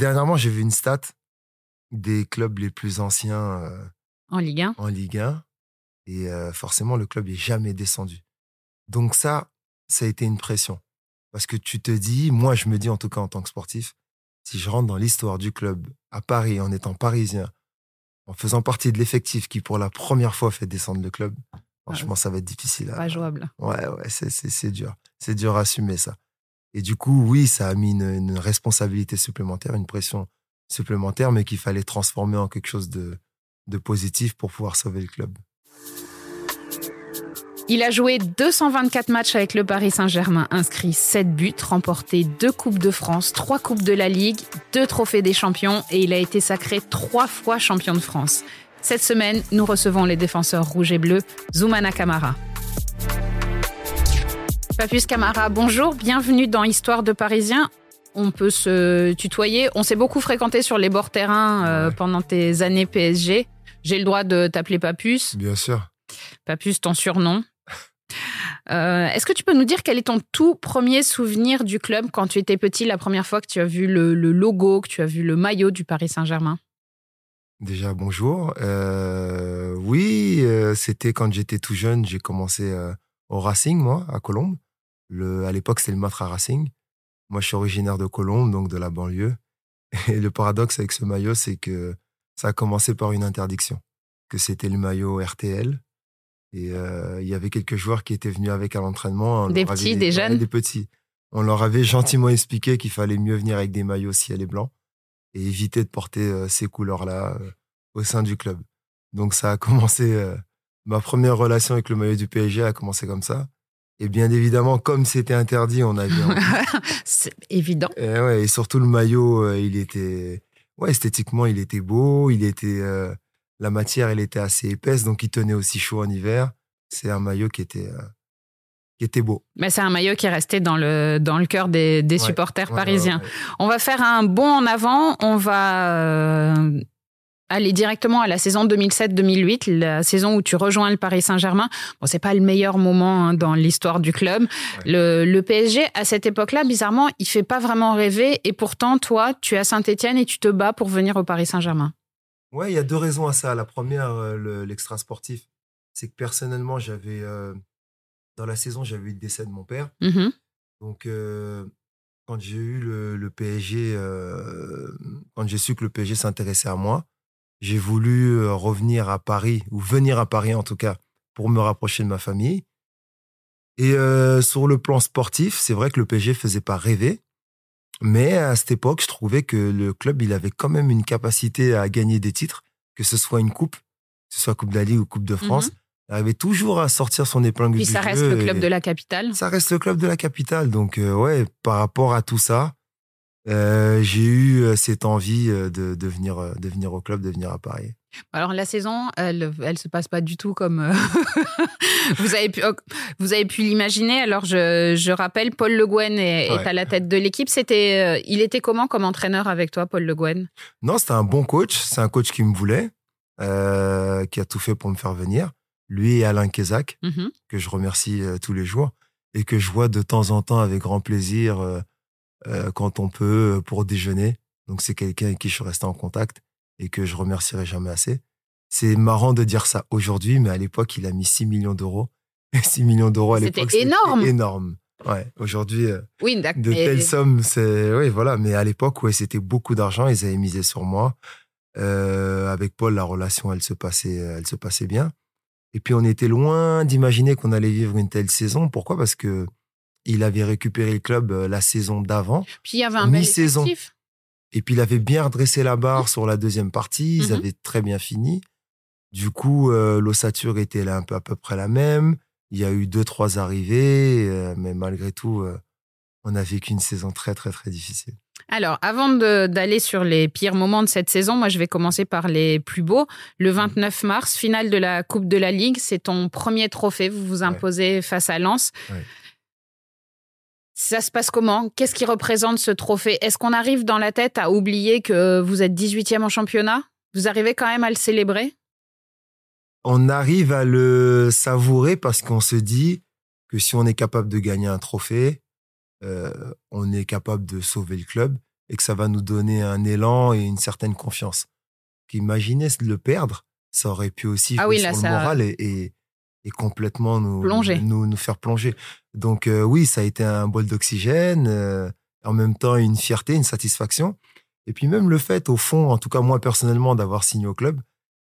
dernièrement, j'ai vu une stat des clubs les plus anciens euh, En Ligue 1 en Ligue 1. Et euh, forcément, le club est jamais descendu. Donc ça, ça a été une pression. Parce que tu te dis, moi, je me dis en tout cas en tant que sportif, si je rentre dans l'histoire du club à Paris en étant parisien, en faisant partie de l'effectif qui pour la première fois fait descendre le club, franchement, ça va être difficile. à- Pas jouable. Ouais, ouais, c'est dur. C'est dur à assumer ça. Et du coup, oui, ça a mis une, responsabilité supplémentaire, une pression supplémentaire, mais qu'il fallait transformer en quelque chose de, de positif pour pouvoir sauver le club. Il a joué 224 matchs avec le Paris Saint-Germain, inscrit 7 buts, remporté 2 Coupes de France, 3 Coupes de la Ligue, 2 Trophées des Champions et il a été sacré 3 fois champion de France. Cette semaine, nous recevons les défenseurs rouges et bleus, Zoumana Kamara. Papus Camara, bonjour, bienvenue dans Histoire de Parisien. On peut se tutoyer. On s'est beaucoup fréquenté sur les bords terrain euh, Ouais. pendant tes années PSG. J'ai le droit de t'appeler Papus. Bien sûr. Papus, ton surnom. Euh, Est-ce que tu peux nous dire quel est ton tout premier souvenir du club quand tu étais petit, la première fois que tu as vu le, le logo, que tu as vu le maillot du Paris Saint-Germain? Déjà, bonjour. Euh, oui, euh, c'était quand j'étais tout jeune, j'ai commencé au Racing, moi, à Colombes. Le, à l'époque, c'était le Matra Racing. Moi, je suis originaire de Colombes, donc de la banlieue. Et le paradoxe avec ce maillot, c'est que ça a commencé par une interdiction, que c'était le maillot RTL. Et euh, il y avait quelques joueurs qui étaient venus avec à l'entraînement. Des petits, des jeunes Des petits. On leur avait gentiment expliqué qu'il fallait mieux venir avec des maillots ciel et blanc et éviter de porter euh, ces couleurs-là euh, au sein du club. Donc ça a commencé, ma première relation avec le maillot du PSG a commencé comme ça. Et bien évidemment, comme c'était interdit, on avait envie. C'est évident. et, ouais, et surtout le maillot, euh, il était, ouais, esthétiquement, il était beau, il était, euh, la matière, elle était assez épaisse, donc il tenait aussi chaud en hiver. C'est un maillot qui était, euh, qui était beau. Mais c'est un maillot qui est resté dans le, dans le cœur des, des Ouais, supporters Ouais, parisiens. On va faire un bond en avant. On va aller directement à la saison 2007-2008, la saison où tu rejoins le Paris Saint-Germain. Bon, c'est pas le meilleur moment hein, dans l'histoire du club. Le, le PSG, à cette époque-là, bizarrement, il fait pas vraiment rêver. Et pourtant, toi, tu es à Saint-Etienne et tu te bats pour venir au Paris Saint-Germain. Ouais, il y a deux raisons à ça. La première, euh, le- l'extra sportif, c'est que personnellement, j'avais euh, dans la saison, j'avais eu le décès de mon père. Mhm. Donc, euh, quand j'ai eu le, le PSG, euh, quand j'ai su que le PSG s'intéressait à moi, j'ai voulu euh, revenir à Paris, ou venir à Paris en tout cas, pour me rapprocher de ma famille. Et euh, sur le plan sportif, c'est vrai que le PSG faisait pas rêver. Mais à cette époque, je trouvais que le club, il avait quand même une capacité à gagner des titres, que ce soit une coupe, que ce soit Coupe Ligue ou Coupe de France. Il arrivait toujours à sortir son épingle Puis du ça reste le club de la capitale. ça reste le club de la capitale. Donc, euh, ouais, par rapport à tout ça, euh, j'ai eu euh, cette envie euh, de, de, venir, de venir au club, de venir à Paris. Alors la saison, elle, elle se passe pas du tout comme euh, vous avez pu, vous avez pu l'imaginer. Alors je, je rappelle, Paul Le Guen est, à la tête de l'équipe. C'était, il était comment comme entraîneur avec toi, Paul Le Guen? Non, c'était un bon coach. C'est un coach qui me voulait, euh, qui a tout fait pour me faire venir. Lui et Alain Kézac, Mhm. que je remercie tous les jours et que je vois de temps en temps avec grand plaisir euh, quand on peut euh, pour déjeuner. Donc c'est quelqu'un avec qui je suis resté en contact et que je remercierai jamais assez. C'est marrant de dire ça aujourd'hui, mais à l'époque, il a mis 6 millions d'euros. Et 6 millions d'euros à C'était l'époque, énorme. énorme. Ouais, aujourd'hui, euh, Oui, de telles sommes, c'est oui, voilà. Mais à l'époque, ouais, c'était beaucoup d'argent. Ils avaient misé sur moi. Euh, avec Paul, la relation, elle se passait, elle se passait bien. Et puis, on était loin d'imaginer qu'on allait vivre une telle saison. Pourquoi? Parce que il avait récupéré le club euh, la saison d'avant. Puis il y avait un bel effectif. Et puis, il avait bien redressé la barre sur la deuxième partie. Ils Mhm. avaient très bien fini. Du coup, euh, l'ossature était là un peu à peu près la même. Il y a eu deux, trois arrivées. euh, mais malgré tout, euh, on a vécu une saison très, très, très difficile. Alors, avant d'aller sur les pires moments de cette saison, moi, je vais commencer par les plus beaux. Le 29 mars, finale de la Coupe de la Ligue, c'est ton premier trophée. Vous vous imposez face à Lens. Ouais. Ça se passe comment? Qu'est-ce qui représente ce trophée? Est-ce qu'on arrive dans la tête à oublier que vous êtes 18e en championnat? Vous arrivez quand même à le célébrer? On arrive à le savourer parce qu'on se dit que si on est capable de gagner un trophée, euh, on est capable de sauver le club. et que ça va nous donner un élan et une certaine confiance. Imaginez le perdre, ça aurait pu aussi ah oui, là, sur ça- le moral et, et, et complètement nous, nous, nous faire plonger. Donc euh, oui, ça a été un bol d'oxygène, euh, en même temps une fierté, une satisfaction. Et puis même le fait, au fond, en tout cas moi personnellement, d'avoir signé au club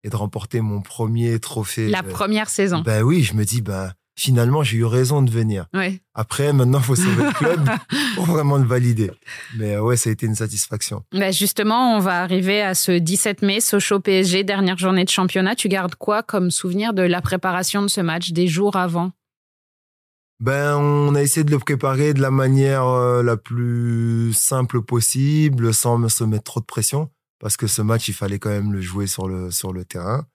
et de remporter mon premier trophée. La euh, première saison. ben oui, je me dis, ben finalement j'ai eu raison de venir. Ouais. Après, maintenant, il faut sauver le club pour vraiment le valider. Mais euh, ouais, ça a été une satisfaction. Bah, justement, on va arriver à ce 17 mai, Sochaux PSG, dernière journée de championnat. Tu gardes quoi comme souvenir de la préparation de ce match des jours avant? Ben, on a essayé de le préparer de la manière euh, la plus simple possible, sans se mettre trop de pression, parce que ce match, il fallait quand même le jouer sur le, sur le terrain.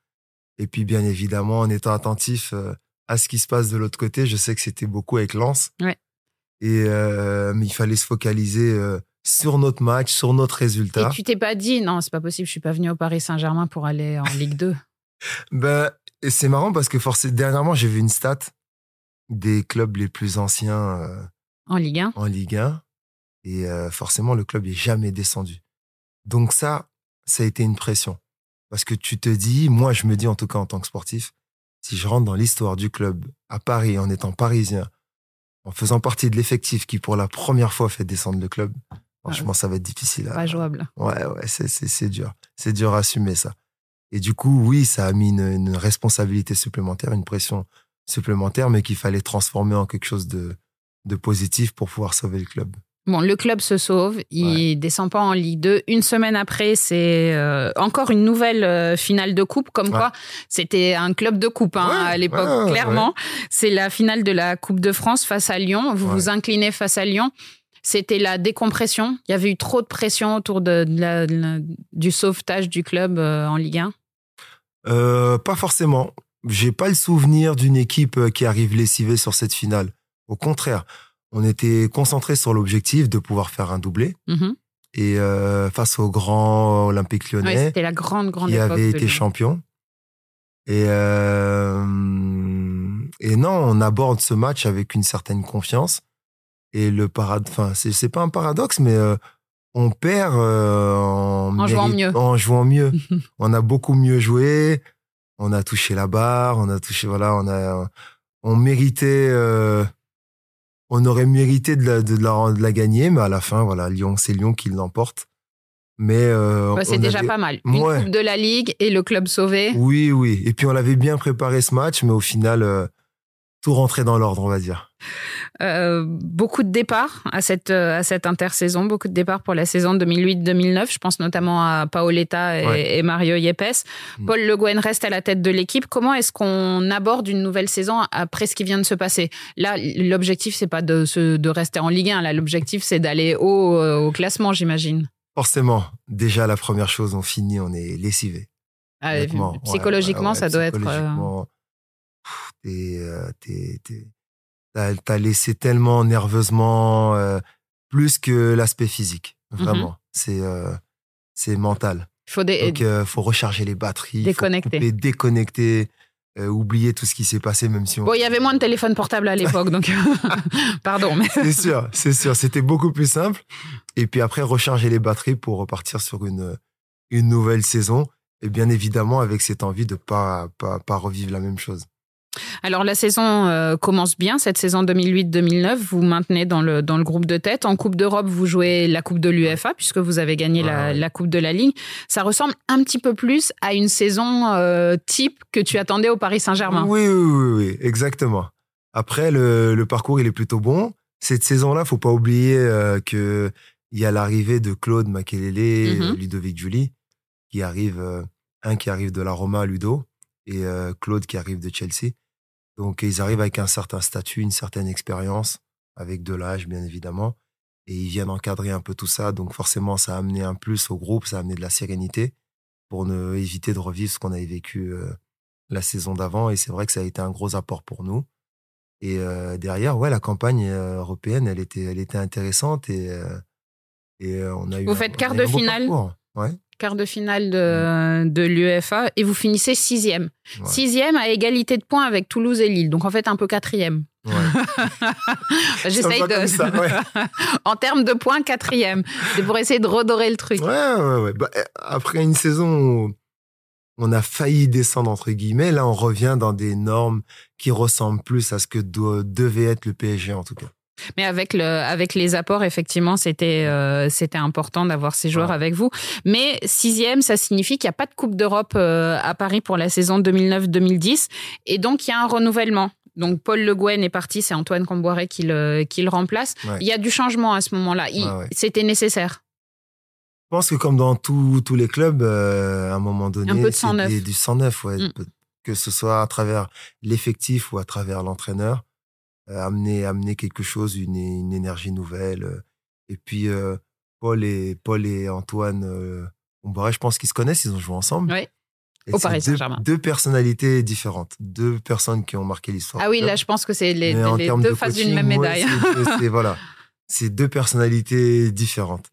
Et puis, bien évidemment, en étant attentif euh, à ce qui se passe de l'autre côté, je sais que c'était beaucoup avec Lens. Ouais. Et euh, mais il fallait se focaliser euh, sur notre match, sur notre résultat. Et tu t'es pas dit, non, c'est pas possible, je suis pas venu au Paris Saint-Germain pour aller en Ligue 2. Ben, c'est marrant parce que forcément, dernièrement, j'ai vu une stat des clubs les plus anciens euh, En Ligue 1 en Ligue 1 et forcément, le club est jamais descendu. Donc ça, ça a été une pression. Parce que tu te dis, moi, je me dis en tout cas en tant que sportif, si je rentre dans l'histoire du club à Paris en étant parisien, en faisant partie de l'effectif qui pour la première fois fait descendre le club, franchement, ça va être difficile. à- Pas jouable. Ouais, ouais, c'est, dur. C'est dur à assumer ça. Et du coup, oui, ça a mis une, une responsabilité supplémentaire, une pression supplémentaire, mais qu'il fallait transformer en quelque chose de, de positif pour pouvoir sauver le club. Bon, le club se sauve, il descend pas en Ligue 2. Une semaine après, c'est euh, encore une nouvelle euh, finale de coupe, comme Ouais. quoi c'était un club de coupe hein, Ouais, à l'époque, ouais, ouais, clairement. C'est la finale de la Coupe de France face à Lyon. Vous Ouais. vous inclinez face à Lyon. C'était la décompression. Il y avait eu trop de pression autour de, de la- de la- du sauvetage du club euh, en Ligue 1. Euh, pas forcément. J'ai pas le souvenir d'une équipe qui arrive lessivée sur cette finale. Au contraire, on était concentré sur l'objectif de pouvoir faire un doublé. Mhm. Et euh, face au grand Olympique Ouais, lyonnais, c'était la grande, grande qui époque. avait été champion. Et, euh, et non, on aborde ce match avec une certaine confiance. Et le parad, enfin, c'est pas un paradoxe, mais euh, on perd euh, en, En jouant mieux. En jouant mieux. on a beaucoup mieux joué. On a touché la barre. On a touché, voilà, on a, on méritait, euh, on aurait mérité de la, de, la, de la gagner, mais à la fin, voilà, Lyon, c'est Lyon qui l'emporte. Mais euh, Bah, c'est déjà avait- pas mal. Une Ouais. Coupe de la Ligue et le club sauvé. oui, oui. Et puis on l'avait bien préparé ce match, mais au final, euh, tout rentrait dans l'ordre, on va dire. Euh, beaucoup de départs à cette, euh, à cette intersaison, beaucoup de départs pour la saison 2008-2009. Je pense notamment à Paoletta et, Ouais. et Mario Yepes. Mm. Paul Le Guen reste à la tête de l'équipe. Comment est-ce qu'on aborde une nouvelle saison après ce qui vient de se passer? Là, l'objectif, c'est pas de, se, de rester en Ligue 1. Là, l'objectif, c'est d'aller haut euh, au classement, j'imagine. Forcément, déjà la première chose, on finit, on est lessivé. Ah, psychologiquement, ouais, ouais, ça doit être. euh, psychologiquement, pff, t'es, euh, t'es- t'es- t'as, t'as laissé tellement nerveusement, euh, plus que l'aspect physique. Mhm. Vraiment, c'est, euh, c'est mental. Il faut des, Donc, il faut recharger les batteries, faut Déconnecter. couper, déconnecter, euh, oublier tout ce qui s'est passé, même si on. Bon, il y avait moins de téléphone portable à l'époque, donc pardon. Mais... C'est sûr, c'est sûr. C'était beaucoup plus simple. Et puis après, recharger les batteries pour repartir sur une, une nouvelle saison. Et bien évidemment, avec cette envie de pas, pas, pas revivre la même chose. Alors la saison euh, commence bien, cette saison 2008-2009. Vous maintenez dans le, dans le groupe de tête. En Coupe d'Europe, vous jouez la Coupe de l'UEFA puisque vous avez gagné la, Coupe de la Ligue. Ça ressemble un petit peu plus à une saison euh, type que tu attendais au Paris Saint-Germain. Oui, oui, oui, oui, exactement. Après, le, le parcours, il est plutôt bon. Cette saison-là, faut pas oublier euh, que il y a l'arrivée de Claude Makelele, Mhm. euh, Ludovic Julie, qui arrive, un qui arrive de la Roma, Ludo, et euh, Claude qui arrive de Chelsea. Donc, ils arrivent avec un certain statut, une certaine expérience, avec de l'âge, bien évidemment. Et ils viennent encadrer un peu tout ça. Donc, forcément, ça a amené un plus au groupe, ça a amené de la sérénité pour ne éviter de revivre ce qu'on avait vécu euh, la saison d'avant. Et c'est vrai que ça a été un gros apport pour nous. Et euh, derrière, ouais, la campagne européenne, elle était, elle était intéressante et, euh, et on a eu. Vous faites quart de finale. Ouais. Quart de finale de, de l'UEFA et vous finissez sixième. Ouais. Sixième à égalité de points avec Toulouse et Lille. Donc en fait un peu quatrième. J'essaye de. en termes de points, quatrième. C'est pour essayer de redorer le truc. Bah, après une saison où on a failli descendre, entre guillemets, là, on revient dans des normes qui ressemblent plus à ce que devait être le PSG, en tout cas. Mais avec le, avec les apports, effectivement, c'était, euh, c'était important d'avoir ces joueurs avec vous. Mais sixième, ça signifie qu'il n'y a pas de Coupe d'Europe euh, à Paris pour la saison 2009-2010, et donc il y a un renouvellement. Donc Paul Le Guen est parti, c'est Antoine Comboiré qui le, qui le remplace. Il y a du changement à ce moment-là. C'était nécessaire. Je pense que comme dans tous les clubs, euh, à un moment donné, c'est du 109, ouais, mm. que ce soit à travers l'effectif ou à travers l'entraîneur. Euh, amener, amener quelque chose, une, une énergie nouvelle. Euh. Et puis, euh, Paul, et, Paul et Antoine, je pense qu'ils se connaissent, ils ont joué ensemble. Oui. Au Paris Saint-Germain. Deux, personnalités différentes, deux personnes qui ont marqué l'histoire. Ah oui, là, je pense que c'est les, les deux faces d'une même médaille. c'est voilà, c'est deux personnalités différentes.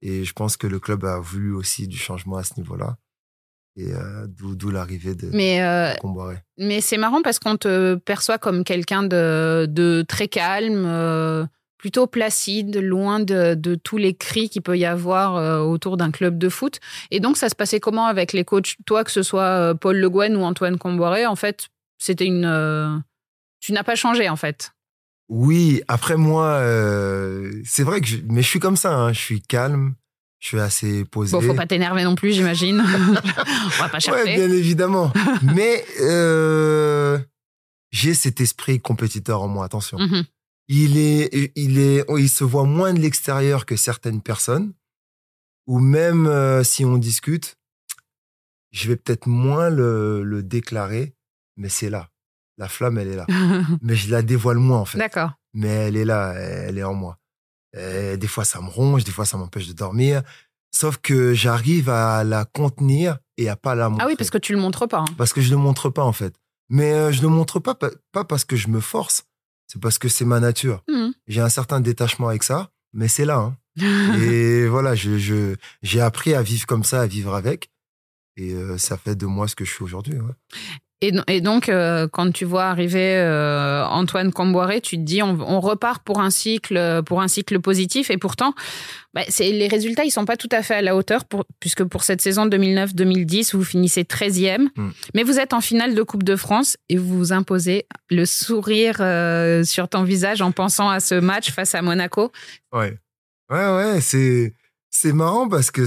Et je pense que le club a voulu aussi du changement à ce niveau-là. Et euh, d'où l'arrivée de, mais, euh, Mais c'est marrant parce qu'on te perçoit comme quelqu'un de, de, très calme, euh, plutôt placide, loin de, de, tous les cris qu'il peut y avoir autour d'un club de foot. Et donc, ça se passait comment avec les coachs? Toi, que ce soit Paul Le Guen ou Antoine Comboiré, en fait, c'était une. tu n'as pas changé, en fait. Oui, après moi, c'est vrai que je, mais je suis comme ça, hein, je suis calme, je suis assez posé. Bon, faut pas t'énerver non plus, j'imagine. On va pas chercher. Ouais, bien évidemment. Mais euh, j'ai cet esprit compétiteur en moi. Attention. Mm-hmm. Il est, il est, il se voit moins de l'extérieur que certaines personnes. Ou même euh, si on discute, je vais peut-être moins le, le déclarer, mais c'est là. La flamme, elle est là. mais je la dévoile moins en fait. D'accord. Mais elle est là, elle est en moi. Euh, des fois, ça me ronge, des fois, ça m'empêche de dormir. Sauf que j'arrive à la contenir et à pas la montrer. Ah oui, parce que tu le montres pas. Hein. Parce que je le montre pas, en fait. Mais euh, je le montre pas, pas parce que je me force, c'est parce que c'est ma nature. Mmh. J'ai un certain détachement avec ça, mais c'est là. Hein. et voilà, je, j'ai appris à vivre comme ça, à vivre avec. Et euh, ça fait de moi ce que je suis aujourd'hui. Ouais. Et, donc, euh, quand tu vois arriver euh, Antoine Comboiré, tu te dis, on, repart pour un cycle, pour un cycle positif. Et pourtant, bah, les résultats, ils sont pas tout à fait à la hauteur, puisque pour cette saison 2009-2010, vous finissez 13e. Hmm. Mais vous êtes en finale de Coupe de France et vous vous imposez le sourire euh, sur ton visage en pensant à ce match face à Monaco. Ouais, ouais, ouais. C'est, c'est marrant parce que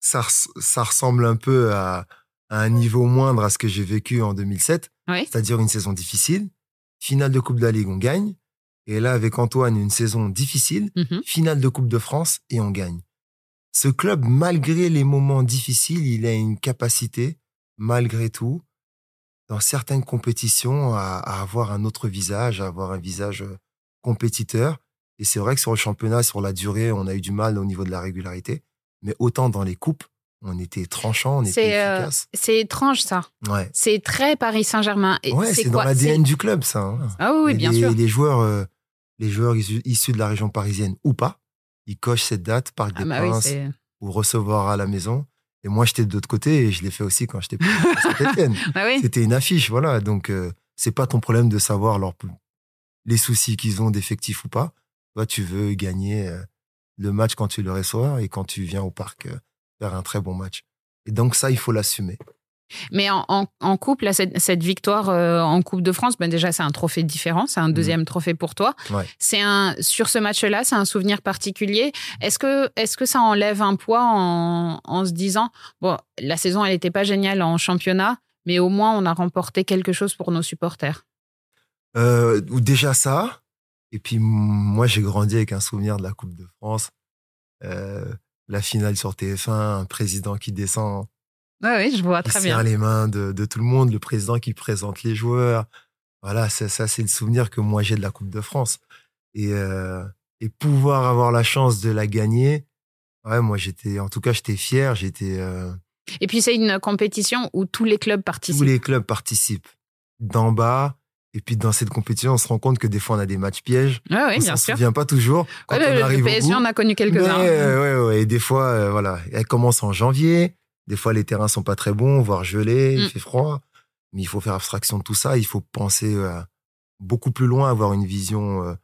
ça, ça ressemble un peu à à un niveau moindre à ce que j'ai vécu en 2007, c'est-à-dire une saison difficile. Finale de Coupe de la Ligue, on gagne. Et là, avec Antoine, une saison difficile, mhm. finale de Coupe de France et on gagne. Ce club, malgré les moments difficiles, il a une capacité, malgré tout, dans certaines compétitions, à, avoir un autre visage, à avoir un visage euh, compétiteur. Et c'est vrai que sur le championnat, sur la durée, on a eu du mal au niveau de la régularité. Mais autant dans les coupes, on était tranchant, on était euh, efficace. c'est étrange ça. Ouais. C'est très Paris Saint-Germain. Ouais, c'est dans l'ADN du club ça. Hein. Ah oui, bien les, sûr. Les joueurs, euh, les joueurs issus de la région parisienne ou pas, ils cochent cette date, Parc ah des bah Princes ou recevoir à la maison. Et moi, j'étais de l'autre côté et je l'ai fait aussi quand j'étais bah C'était une affiche, voilà. Donc, euh, c'est pas ton problème de savoir leur, les soucis qu'ils ont d'effectifs ou pas. Toi, tu veux gagner le match quand tu le reçois et quand tu viens au parc faire un très bon match. Et donc ça, il faut l'assumer. Mais en, en, coupe, là, cette, cette victoire euh, en Coupe de France, ben déjà, c'est un trophée différent, c'est un mmh. deuxième trophée pour toi. C'est un sur ce match-là, c'est un souvenir particulier. Est-ce que est-ce que ça enlève un poids en, en se disant bon, la saison, elle n'était pas géniale en championnat, mais au moins on a remporté quelque chose pour nos supporters. Euh, déjà ça, et puis moi j'ai grandi avec un souvenir de la Coupe de France. Euh, la finale sur TF1, un président qui descend. oui, je vois très bien. les mains de, tout le monde, le président qui présente les joueurs. Voilà, ça, ça c'est le souvenir que moi j'ai de la Coupe de France. Et, euh, et pouvoir avoir la chance de la gagner, ouais, moi j'étais, en tout cas, j'étais fier. J'étais. Euh, et puis c'est une compétition où tous les clubs participent. Tous les clubs participent. D'en bas, et puis dans cette compétition, on se rend compte que des fois on a des matchs pièges. Ouais, oui, on bien sûr. se souvient pas toujours. Quand on arrive le PSG, on a connu quelques-uns. Ouais, ouais, Et des fois, euh, voilà, elle commence en janvier. Des fois, les terrains sont pas très bons, voire gelés, il mm. fait froid. Mais il faut faire abstraction de tout ça. Il faut penser beaucoup plus loin, avoir une vision.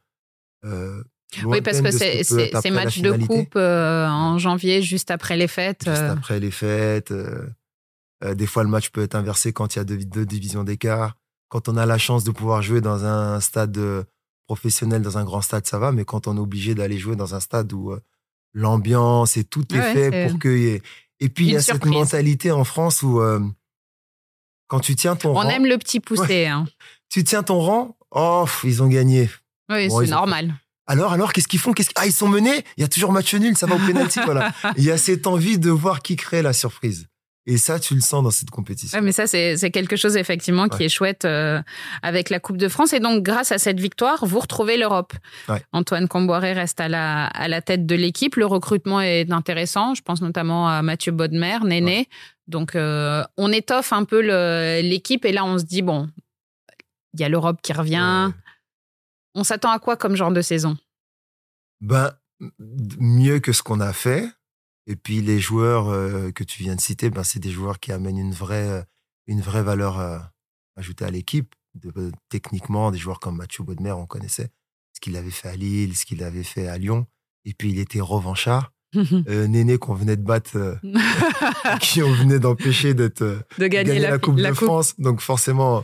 oui, parce que c'est ces matchs de coupe en janvier, juste après les fêtes. Juste après les fêtes. des fois, le match peut être inversé quand il y a deux, deux divisions d'écart. Quand on a la chance de pouvoir jouer dans un stade professionnel, dans un grand stade, ça va. Mais quand on est obligé d'aller jouer dans un stade où l'ambiance et tout est fait pour y ait. Et puis, il y a cette mentalité en France où quand tu tiens ton rang. On aime le petit poussé. Hein. Tu tiens ton rang, oh, ils ont gagné. Oui, c'est normal. Alors, alors, qu'est-ce qu'ils font? Ah, ils sont menés? Il y a toujours match nul, ça va au pénalty, voilà. Il y a cette envie de voir qui crée la surprise. Et ça, tu le sens dans cette compétition. mais ça, c'est quelque chose effectivement qui est chouette euh, avec la Coupe de France. Et donc, grâce à cette victoire, vous retrouvez l'Europe. Antoine Comboiré reste à la, à la tête de l'équipe. Le recrutement est intéressant. Je pense notamment à Mathieu Bodmer, Néné. Donc, euh, on étoffe un peu l'équipe. Et là, on se dit, bon, il y a l'Europe qui revient. On s'attend à quoi comme genre de saison? Ben, mieux que ce qu'on a fait. Et puis les joueurs euh, que tu viens de citer, ben, c'est des joueurs qui amènent une vraie, euh, une vraie valeur euh, ajoutée à l'équipe. techniquement, des joueurs comme Mathieu Baudemer, on connaissait ce qu'il avait fait à Lille, ce qu'il avait fait à Lyon. Et puis il était revanchard. Néné qu'on venait de battre, qui on venait d'empêcher d'être de gagner, la, Coupe de France. Donc forcément,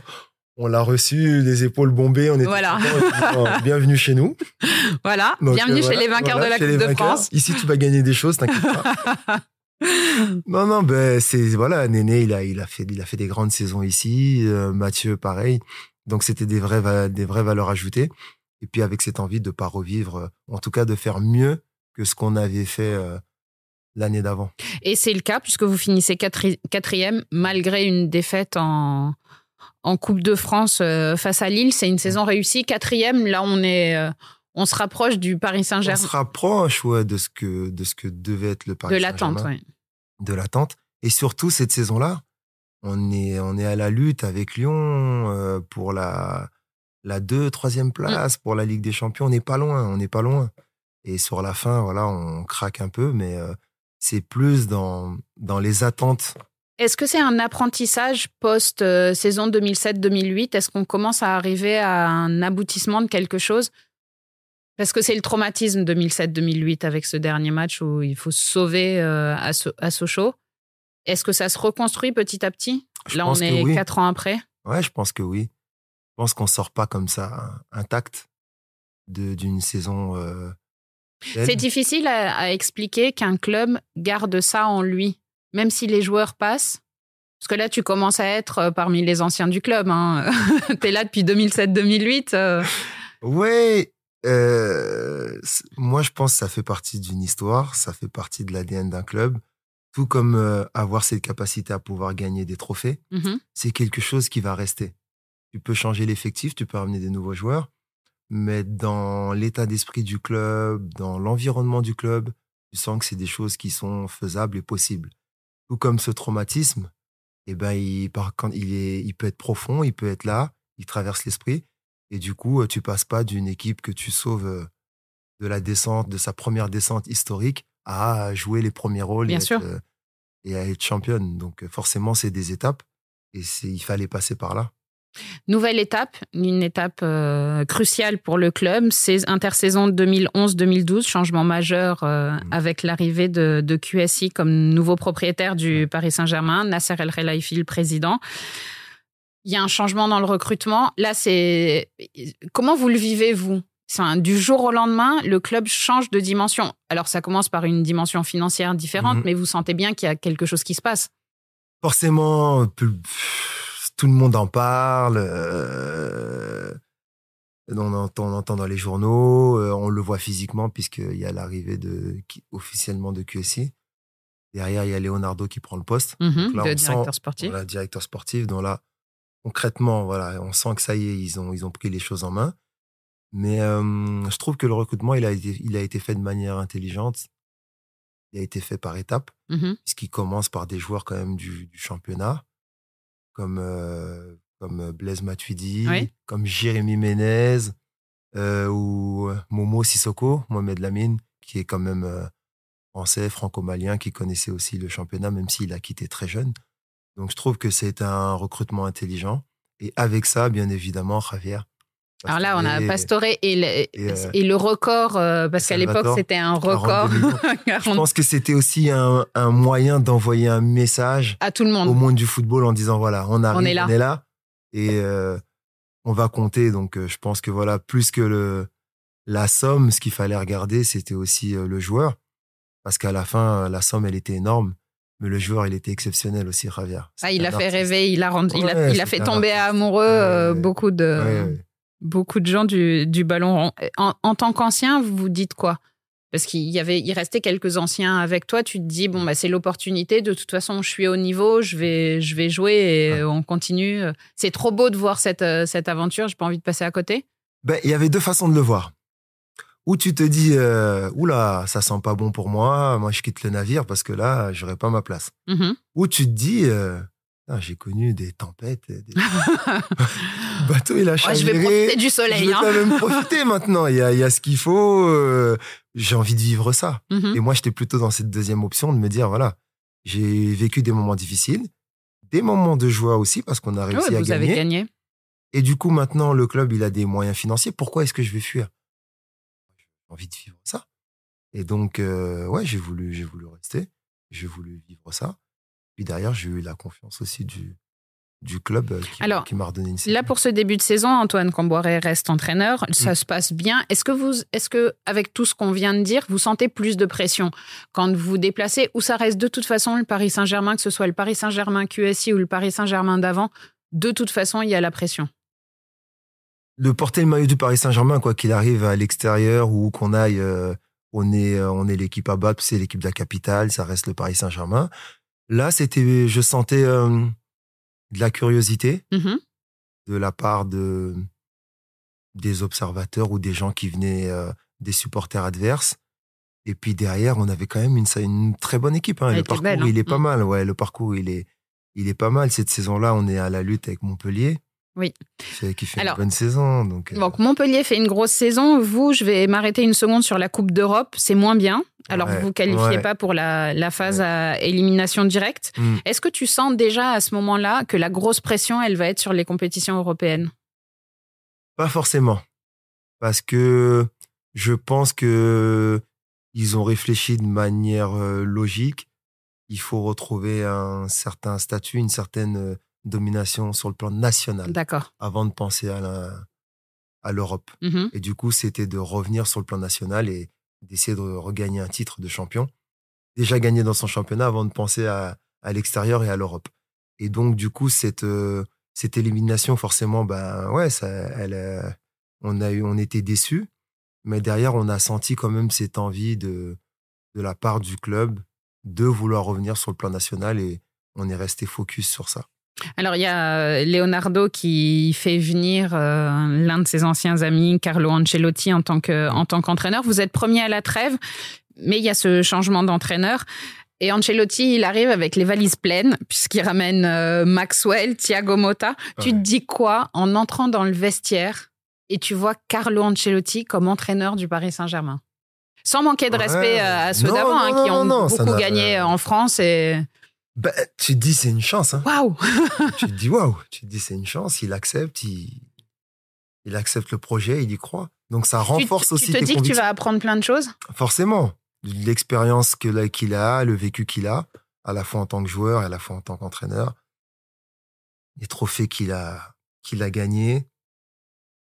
on l'a reçu, les épaules bombées, on était voilà. bienvenue chez nous. Voilà, bienvenue chez les vainqueurs de la Coupe de France. Ici, tu vas gagner des choses, t'inquiète pas. non, non, ben c'est voilà, Néné, il a, il a fait, il a fait des grandes saisons ici. Euh, Mathieu, pareil. Donc c'était des vraies, des vraies valeurs ajoutées. Et puis avec cette envie de ne pas revivre, euh, en tout cas de faire mieux que ce qu'on avait fait euh, l'année d'avant. Et c'est le cas puisque vous finissez quatrième malgré une défaite en, en Coupe de France euh, face à Lille. C'est une saison réussie. Quatrième, là, on est, euh, on se rapproche du Paris Saint-Germain. On se rapproche, ouais, de ce que, de ce que devait être le Paris Saint-Germain. De l'attente, oui. De l'attente. Et surtout, cette saison-là, on est, on est à la lutte avec Lyon euh, pour la, la 2 troisième mm. place, pour la Ligue des Champions. On n'est pas loin, on n'est pas loin. Et sur la fin, voilà, on craque un peu, mais c'est plus dans, dans les attentes est-ce que c'est un apprentissage post-saison 2007-2008 Est-ce qu'on commence à arriver à un aboutissement de quelque chose? Parce que c'est le traumatisme 2007-2008 avec ce dernier match où il faut se sauver euh, à, Sochaux. Est-ce que ça se reconstruit petit à petit? Là, on est quatre ans après. Ouais, je pense que oui. Je pense qu'on sort pas comme ça intact d'une saison. Euh, c'est difficile à expliquer qu'un club garde ça en lui même si les joueurs passent Parce que là, tu commences à être euh, parmi les anciens du club. Hein. tu es là depuis 2007-2008. Euh. Oui. Euh, moi, je pense que ça fait partie d'une histoire, ça fait partie de l'ADN d'un club. Tout comme avoir cette capacité à pouvoir gagner des trophées, mmh c'est quelque chose qui va rester. Tu peux changer l'effectif, tu peux ramener des nouveaux joueurs, mais dans l'état d'esprit du club, dans l'environnement du club, tu sens que c'est des choses qui sont faisables et possibles. Tout comme ce traumatisme, eh ben, il, quand il, est, il peut être profond, il peut être là, il traverse l'esprit. Et du coup, tu passes pas d'une équipe que tu sauves euh, de la descente, de sa première descente historique, à jouer les premiers rôles et, Être, euh, et à être championne. Donc forcément, c'est des étapes et il fallait passer par là. Nouvelle étape, une étape euh, cruciale pour le club, c'est intersaison 2011-2012, changement majeur euh, mmh. avec l'arrivée de, QSI comme nouveau propriétaire du Paris Saint-Germain, Nasser El Khelaifi, le président. Il y a un changement dans le recrutement. Là, c'est comment vous le vivez vous? Du jour au lendemain, le club change de dimension. Alors, ça commence par une dimension financière différente, mmh. mais vous sentez bien qu'il y a quelque chose qui se passe. Forcément, tout le monde en parle. Euh, on, entend, entend, dans les journaux, euh, on le voit physiquement puisqu'il y a l'arrivée de, officiellement de QSI. Derrière, il y a Leonardo qui prend le poste. Mhm, le directeur sportif. Voilà, directeur sportif. Donc là, concrètement, voilà, on sent que ça y est, ils ont, ils ont pris les choses en main. Mais euh, je trouve que le recrutement, il a, été, il a été fait de manière intelligente. Il a été fait par étapes, mhm. puisqu'il commence par des joueurs quand même du championnat comme, euh, comme Blaise Matuidi, comme Jérémy Ménez euh, ou Momo Sissoko, Mohamed Lamine, qui est quand même euh, français, franco-malien, qui connaissait aussi le championnat, même s'il a quitté très jeune. Donc je trouve que c'est un recrutement intelligent. Et avec ça, bien évidemment, Javier, Alors là, on a Pastore et le, et, euh, et le record, euh, parce qu'à l'époque, c'était un 40 record. Je pense que c'était aussi un, un moyen d'envoyer un message à tout le au monde. monde du football en disant voilà, on arrive, est là. et euh, on va compter. Donc, je pense que voilà, plus que le, la somme, ce qu'il fallait regarder, c'était aussi le joueur. Parce qu'à la fin, la somme, elle était énorme. Mais le joueur, il était exceptionnel aussi, Javier. Ah, il a fait artiste. rêver, il a, rendu, il a, il fait tomber amoureux Ouais, beaucoup de ouais. Beaucoup de gens du, du ballon rond. En, en tant qu'ancien, vous vous dites quoi? Parce qu'il y avait, il restait quelques anciens avec toi. Tu te dis bon bah c'est l'opportunité. De toute façon, je suis au niveau, je vais, je vais jouer et Ouais. on continue. C'est trop beau de voir cette euh, cette aventure. J'ai pas envie de passer à côté. Ben, il y avait deux façons de le voir. Ou tu te dis, euh, oula, ça sent pas bon pour moi, moi je quitte le navire parce que là, j'aurai pas ma place. Mhm. Ou tu te dis, euh, j'ai connu des tempêtes, des... le bateau il a Ouais, chaviré. je vais profiter du Je soleil. vais hein. quand même profiter maintenant. Il y a, il y a ce qu'il faut. euh, j'ai envie de vivre ça. Mhm. Et moi, j'étais plutôt dans cette deuxième option de me dire, voilà, j'ai vécu des moments difficiles, des moments de joie aussi parce qu'on a Ouais, réussi à vous avez gagner. gagné. Et du coup, maintenant, le club, il a des moyens financiers. Pourquoi est-ce que je vais fuir? J'ai envie de vivre ça. Et donc, euh, ouais, j'ai voulu, j'ai voulu rester. J'ai voulu vivre ça. Puis derrière, j'ai eu la confiance aussi du, du club euh, qui, Alors, qui m'a redonné une saison. Là, pour ce début de saison, Antoine Camboiré reste entraîneur. Ça Mm. se passe bien. Est-ce que vous, est-ce que, avec tout ce qu'on vient de dire, vous sentez plus de pression quand vous vous déplacez ou ça reste de toute façon le Paris Saint-Germain, que ce soit le Paris Saint-Germain QSI ou le Paris Saint-Germain d'avant, de toute façon, il y a la pression? de porter le maillot du Paris Saint-Germain, quoi qu'il arrive à l'extérieur ou qu'on aille, euh, on est, euh, on est l'équipe à battre, c'est l'équipe de la capitale, ça reste le Paris Saint-Germain. Là, c'était, je sentais euh, de la curiosité Mhm. de la part de des observateurs ou des gens qui venaient euh, des supporters adverses. Et puis derrière, on avait quand même une, une très bonne équipe. hein. Le parcours, belle, hein. il est pas Mm. mal. Ouais, le parcours, il est, il est pas mal. Cette saison-là, on est à la lutte avec Montpellier. Oui. Qui fait Alors, une bonne saison. Donc, euh, Donc Montpellier fait une grosse saison. Vous, je vais m'arrêter une seconde sur la Coupe d'Europe. C'est moins bien. Alors Ouais, vous vous qualifiez ouais. pas pour la, la phase Ouais. à élimination directe. mm. Est-ce que tu sens déjà à ce moment-là que la grosse pression, elle va être sur les compétitions européennes? Pas forcément. Parce que je pense que ils ont réfléchi de manière euh, logique. Il faut retrouver un certain statut, une certaine euh, domination sur le plan national D'accord. avant de penser à la- à l'Europe. Mhm. Et du coup, c'était de revenir sur le plan national et d'essayer de regagner un titre de champion. Déjà gagné dans son championnat avant de penser à, à l'extérieur et à l'Europe. Et donc, du coup, cette, euh, cette élimination, forcément, ben ouais, ça, elle, euh, on, a eu, on était déçus. Mais derrière, on a senti quand même cette envie de, de la part du club de vouloir revenir sur le plan national et on est resté focus sur ça. Alors, il y a euh, Leonardo qui fait venir euh, l'un de ses anciens amis, Carlo Ancelotti, en tant que- en tant qu'entraîneur. Vous êtes premier à la trêve, mais il y a ce changement d'entraîneur. Et Ancelotti, il arrive avec les valises pleines, puisqu'il ramène euh, Maxwell, Thiago Motta. Tu te dis quoi en entrant dans le vestiaire et tu vois Carlo Ancelotti comme entraîneur du Paris Saint-Germain? Sans manquer de respect à à ceux d'avant, hein, qui ont non, beaucoup gagné en France. Et Ben, tu te dis, c'est une chance. Hein. waouh tu te dis waouh, tu te dis c'est une chance, il accepte, il, il accepte le projet, il y croit. Donc ça renforce tu, aussi tu te tes dis que tu vas apprendre plein de choses? Forcément, l'expérience qu'il a, le vécu qu'il a, à la fois en tant que joueur et à la fois en tant qu'entraîneur, les trophées qu'il a qu'il a gagnés,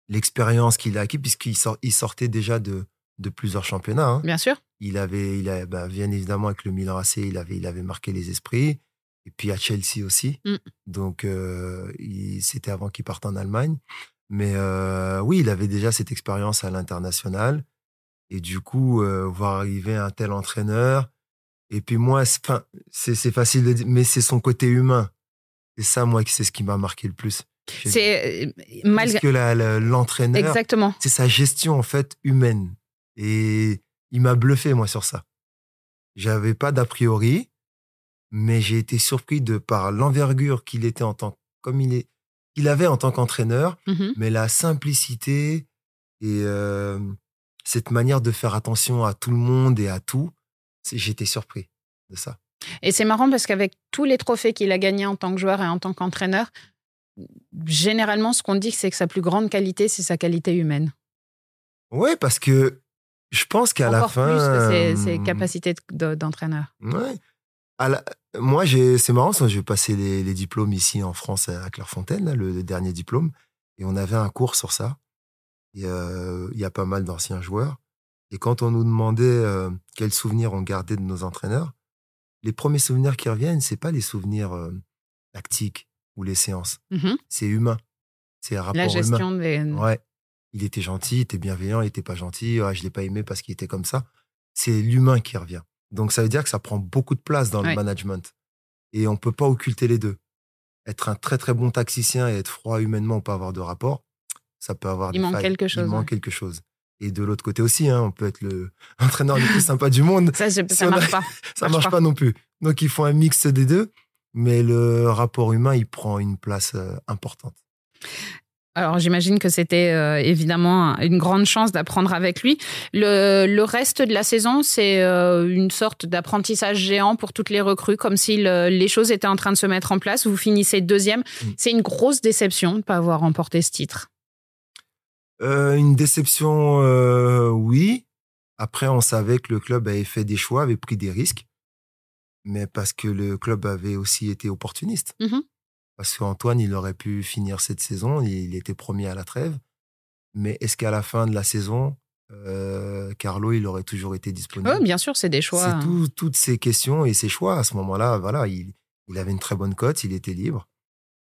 l'expérience qu'il a acquis puisqu'il sort, il sortait déjà de de plusieurs championnats. hein. Bien sûr. Il avait, il a, bah, bien évidemment avec le Milan AC, il avait, il avait marqué les esprits. Et puis à Chelsea aussi. Mm. Donc euh, c'était avant qu'il parte en Allemagne. Mais euh, oui, il avait déjà cette expérience à l'international. Et du coup, euh, voir arriver un tel entraîneur. Et puis moi, c'est facile de dire, mais c'est son côté humain. C'est ça, moi, c'est ce qui m'a marqué le plus. C'est euh, Parce malgré. que l'entraîneur, Exactement. c'est sa gestion en fait humaine. Et il m'a bluffé moi sur ça. J'avais pas d'a priori, mais j'ai été surpris de par l'envergure qu'il était en tant comme il est qu'il avait en tant qu'entraîneur, Mhm. mais la simplicité et euh, cette manière de faire attention à tout le monde et à tout, j'étais surpris de ça. Et c'est marrant parce qu'avec tous les trophées qu'il a gagnés en tant que joueur et en tant qu'entraîneur, généralement, ce qu'on dit, c'est que sa plus grande qualité, c'est sa qualité humaine. Oui, parce que je pense qu'à la fin. plus que ses, ses capacités d'entraîneur. ouais. La... Moi, c'est marrant, j'ai passé les, les, diplômes ici en France à Clairefontaine, là, le, dernier diplôme, et on avait un cours sur ça. Il euh, y a pas mal d'anciens joueurs. Et quand on nous demandait euh, quels souvenirs on gardait de nos entraîneurs, les premiers souvenirs qui reviennent, c'est pas les souvenirs euh, tactiques ou les séances. Mmh c'est humain. C'est rapport La gestion Des... Ouais. Il était gentil, il était bienveillant, il était pas gentil. Ah, je l'ai pas aimé parce qu'il était comme ça. C'est l'humain qui revient. Donc ça veut dire que ça prend beaucoup de place dans le management. Et on peut pas occulter les deux. Être un très très bon taxicien et être froid humainement, on peut avoir de rapport. Ça peut avoir il manque quelque chose. Il manque quelque chose. Et de l'autre côté aussi, hein, on peut être le entraîneur le plus sympa du monde. Ça, ça marche pas. ça marche, pas. non plus. Donc il faut un mix des deux, mais le rapport humain, il prend une place euh, importante. Alors j'imagine que c'était euh, évidemment une grande chance d'apprendre avec lui. Le, reste de la saison, c'est euh, une sorte d'apprentissage géant pour toutes les recrues, comme si les choses étaient en train de se mettre en place. Vous finissez deuxième. Mm. C'est une grosse déception de ne pas avoir remporté ce titre. Euh, une déception, oui. Après, on savait que le club avait fait des choix, avait pris des risques, mais parce que le club avait aussi été opportuniste. Mm-hmm. Parce qu'Antoine, il aurait pu finir cette saison, il était premier à la trêve. Mais est-ce qu'à la fin de la saison, euh, Carlo, il aurait toujours été disponible? Oui, bien sûr, c'est des choix. C'est toutes ces questions et ces choix. À ce moment-là, voilà, il, il, avait une très bonne cote, il était libre,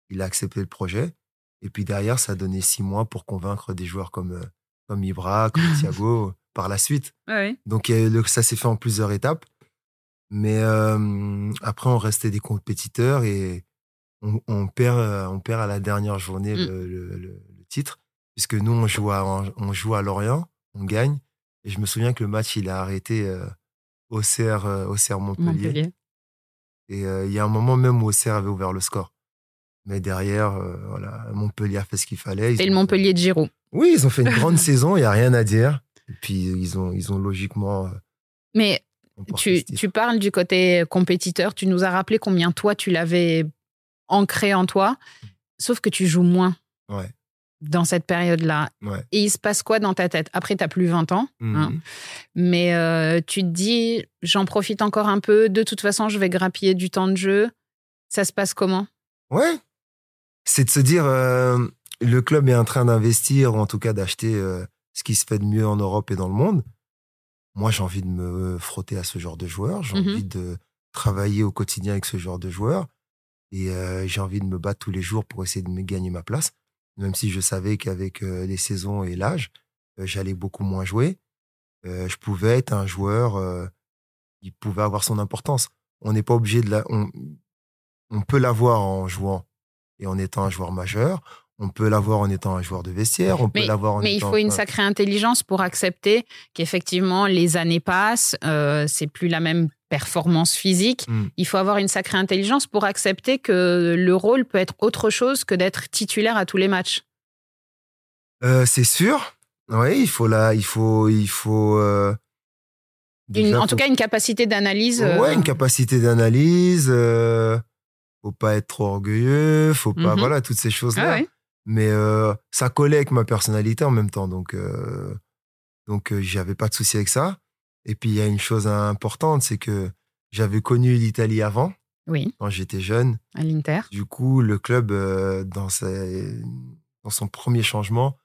il a accepté le projet. Et puis derrière, ça a donné six mois pour convaincre des joueurs comme, euh, comme Ibra, comme Thiago par la suite. Donc ça s'est fait en plusieurs étapes. Mais euh, après, on restait des compétiteurs et on, perd, euh, on perd à la dernière journée mmh. le, titre, puisque nous, on joue, à, on joue à Lorient, on gagne. Et je me souviens que le match, il a arrêté euh, au CR, euh, au CR Montpellier. Et il y a un moment même où Auxerre avait ouvert le score. Mais derrière, voilà, Montpellier a fait ce qu'il fallait. et le Montpellier de Giroud. Oui, ils ont fait une grande saison, il n'y a rien à dire. Et puis, ils ont, ils ont logiquement. Mais tu, tu, parles du côté compétiteur. Tu nous as rappelé combien toi, tu l'avais ancré en toi, sauf que tu joues moins. Dans cette période-là. Et il se passe quoi dans ta tête? Après, tu n'as plus 20 ans. Hein. Mhm. mais euh, tu te dis, j'en profite encore un peu. De toute façon, je vais grappiller du temps de jeu. Ça se passe comment? Ouais. C'est de se dire, euh, le club est en train d'investir, ou en tout cas d'acheter euh, ce qui se fait de mieux en Europe et dans le monde. Moi, j'ai envie de me frotter à ce genre de joueurs. J'ai mhm. envie de travailler au quotidien avec ce genre de joueurs. Et euh, j'ai envie de me battre tous les jours pour essayer de me gagner ma place, même si je savais qu'avec euh, les saisons et l'âge, euh, j'allais beaucoup moins jouer. je pouvais être un joueur qui pouvait avoir son importance. On n'est pas obligé de la. On, on peut l'avoir en jouant et en étant un joueur majeur. On peut l'avoir en étant un joueur de vestiaire. On peut l'avoir Mais il faut une sacrée intelligence pour accepter qu'effectivement les années passent. Euh, c'est plus la même performance physique. Hmm. Il faut avoir une sacrée intelligence pour accepter que le rôle peut être autre chose que d'être titulaire à tous les matchs. Euh, c'est sûr. Oui, il faut là, il faut, il faut. Euh, en tout cas, une capacité d'analyse. Ouais, une capacité d'analyse. faut pas être trop orgueilleux. Faut pas, mhm. voilà, toutes ces choses-là. Ah mais euh, ça collait avec ma personnalité en même temps. Donc, euh, donc euh, j'avais pas de souci avec ça. Et puis, il y a une chose importante, c'est que j'avais connu l'Italie avant. Oui. Quand j'étais jeune. À l'Inter. Du coup, le club, dans, dans son premier changement.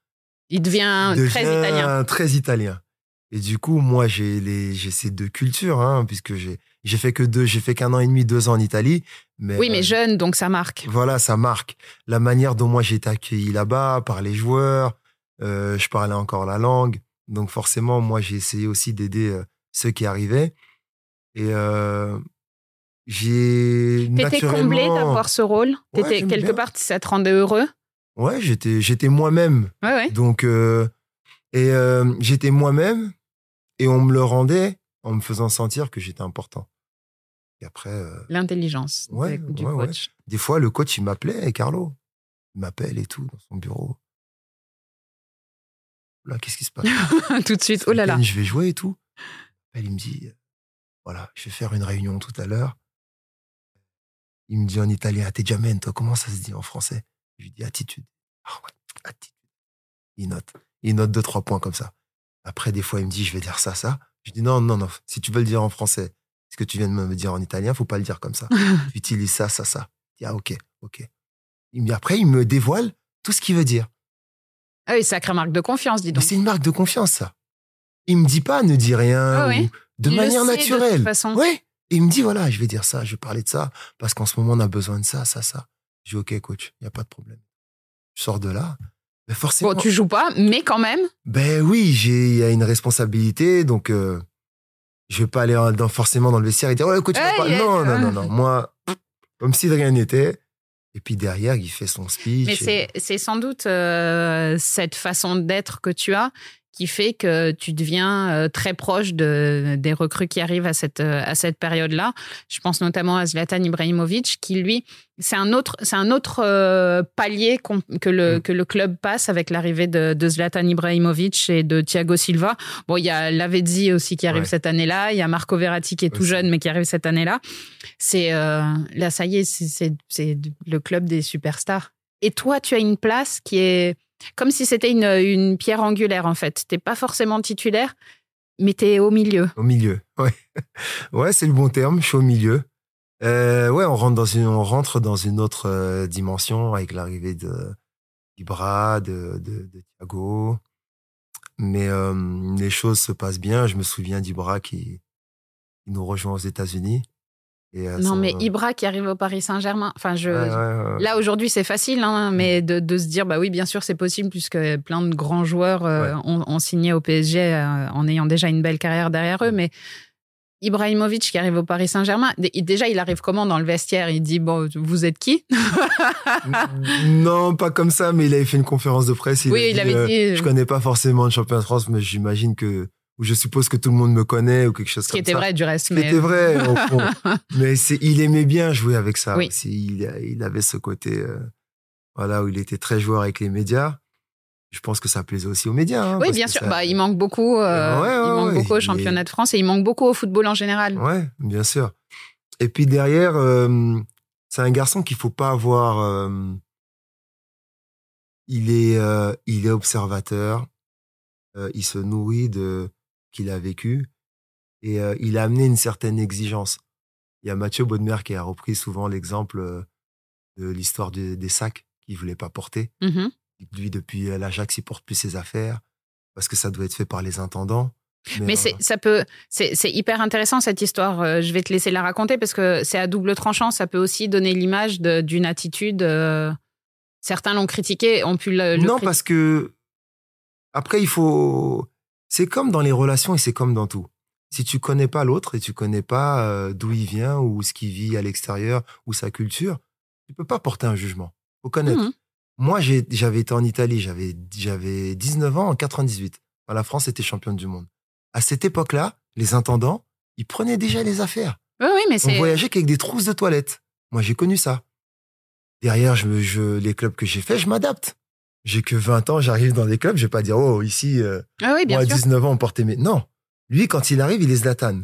Il devient, très italien. Très italien. Et du coup, moi, j'ai ces deux cultures, hein, puisque j'ai j'ai fait que deux, j'ai fait qu'un an et demi, deux ans en Italie. Mais, oui, mais euh, jeune, donc ça marque. Voilà, ça marque. La manière dont moi j'ai été accueilli là-bas par les joueurs, euh, je parlais encore la langue. Donc forcément, moi j'ai essayé aussi d'aider euh, ceux qui arrivaient. Et j'ai T'étais comblé d'avoir ce rôle? T'étais quelque part, ça te rendait heureux? Ouais, j'étais, j'étais moi-même. Ouais, ouais. Donc, et j'étais moi-même et on me le rendait en me faisant sentir que j'étais important. Et après. Euh, L'intelligence du coach. Des fois, le coach, il m'appelait, Carlo. Il m'appelle et tout dans son bureau. Là, qu'est-ce qui se passe? Tout de suite, oh là là. Je vais jouer et tout. il me dit voilà, je vais faire une réunion tout à l'heure. Il me dit en italien, atteggiamento, comment ça se dit en français? Je lui dis attitude. Ah ouais, attitude. Il note. Il note deux, trois points comme ça. Après, des fois, il me dit, je vais dire ça, ça. Je dis non, non, non. Si tu veux le dire en français, ce que tu viens de me dire en italien, faut pas le dire comme ça. tu utilises ça, ça, ça. Je dis, ah, ok, ok. Après, il me dévoile tout ce qu'il veut dire. Ah oui, sacrée marque de confiance, dis donc. C'est une marque de confiance, ça. Il me dit pas, ne dis rien, Ah oui. de Il le manière sait de naturelle. toute façon. Et il me dit, voilà, je vais dire ça, je vais parler de ça, parce qu'en ce moment, on a besoin de ça, ça, ça. Je dis, ok, coach, il n'y a pas de problème. Je sors de là. Mais forcément. Bon, tu joues pas, mais quand même. Ben oui, il y a une responsabilité, donc euh, je vais pas aller dans, forcément dans le vestiaire et dire, ouais, coach, tu vas pas- est- non, non, non, non. Moi, comme si de rien n'était. Et puis derrière, il fait son speech. Mais et- c'est c'est sans doute euh, cette façon d'être que tu as qui fait que tu deviens euh, très proche de, des recrues qui arrivent à cette, euh, à cette période-là. Je pense notamment à Zlatan Ibrahimovic, qui lui, c'est un autre, c'est un autre euh, palier que, le, Mm. que le club passe avec l'arrivée de, de Zlatan Ibrahimovic et de Thiago Silva. Bon, il y a Lavezzi aussi qui arrive Ouais. cette année-là, il y a Marco Verratti qui est tout jeune mais qui arrive cette année-là. C'est euh, là, ça y est, c'est le club des superstars. Et toi, tu as une place qui est comme si c'était une, une pierre angulaire, en fait. T'es pas forcément titulaire, mais t'es au milieu. Au milieu, ouais. Ouais, c'est le bon terme, je suis au milieu. Euh, ouais, on rentre dans une, on rentre dans une autre euh, dimension avec l'arrivée de d'Ibra, de, de, de Thiago. Mais euh, les choses se passent bien. Je me souviens d'Ibra qui nous rejoint aux États-Unis. Et, euh, non, son- mais Ibra qui arrive au Paris Saint-Germain. Enfin, je. Ouais, ouais, ouais. Là, aujourd'hui, c'est facile, hein, mais de, de se dire, bah oui, bien sûr, c'est possible, puisque plein de grands joueurs euh, ont, ont signé au PSG euh, en ayant déjà une belle carrière derrière eux. Mais Ibrahimovic qui arrive au Paris Saint-Germain, dé- déjà, il arrive comment dans le vestiaire? Il dit, bon, vous êtes qui? Non, pas comme ça, mais il avait fait une conférence de presse. Il Oui, a il dit, avait dit, euh, Je connais pas forcément le champion de France, mais j'imagine que, ou je suppose que tout le monde me connaît ou quelque chose Ce comme qui était ça. vrai, du reste. Ce Mais... qui était vrai, au fond. mais c'est, il aimait bien jouer avec ça Oui. Il, il avait ce côté, euh, voilà, où il était très joueur avec les médias. Je pense que ça plaisait aussi aux médias. hein, Oui, bien sûr. ça- Bah, il manque beaucoup. euh, Ouais, ouais, il manque ouais, beaucoup au championnat est- de France et il manque beaucoup au football en général. Ouais, bien sûr. Et puis derrière, euh, c'est un garçon qu'il faut pas avoir. il est, il est observateur. il se nourrit de qu'il a vécu et euh, il a amené une certaine exigence. Il y a Mathieu Baudemer qui a repris souvent l'exemple euh, de l'histoire de- des sacs qu'il voulait pas porter. Mhm. Lui, depuis euh, l'Ajax, il porte plus ses affaires parce que ça doit être fait par les intendants. Mais c'est, ça peut, c'est, c'est hyper intéressant cette histoire. Je vais te laisser la raconter parce que c'est à double tranchant. Ça peut aussi donner l'image de- d'une attitude. euh, certains l'ont critiqué, ont pu le. le non, parce que après, il faut. C'est comme dans les relations et c'est comme dans tout. Si tu connais pas l'autre et tu connais pas euh, d'où il vient ou ce qu'il vit à l'extérieur ou sa culture, tu peux pas porter un jugement. Faut connaître. Mhm. Moi, j'avais été en Italie, j'avais j'avais 19 ans en 98. Quand la France était championne du monde. À cette époque-là, les intendants, ils prenaient déjà les affaires. Oui, oui, mais On voyageait qu'avec des trousses de toilettes. Moi, j'ai connu ça. Derrière, je, me- je, les clubs que j'ai faits, je m'adapte. J'ai que 20 ans, j'arrive dans des clubs, je vais pas dire, oh, ici, euh, Ah oui, bien moi, à sûr. 19 ans, on portait mes... Non. Lui, quand il arrive, il est Zlatan.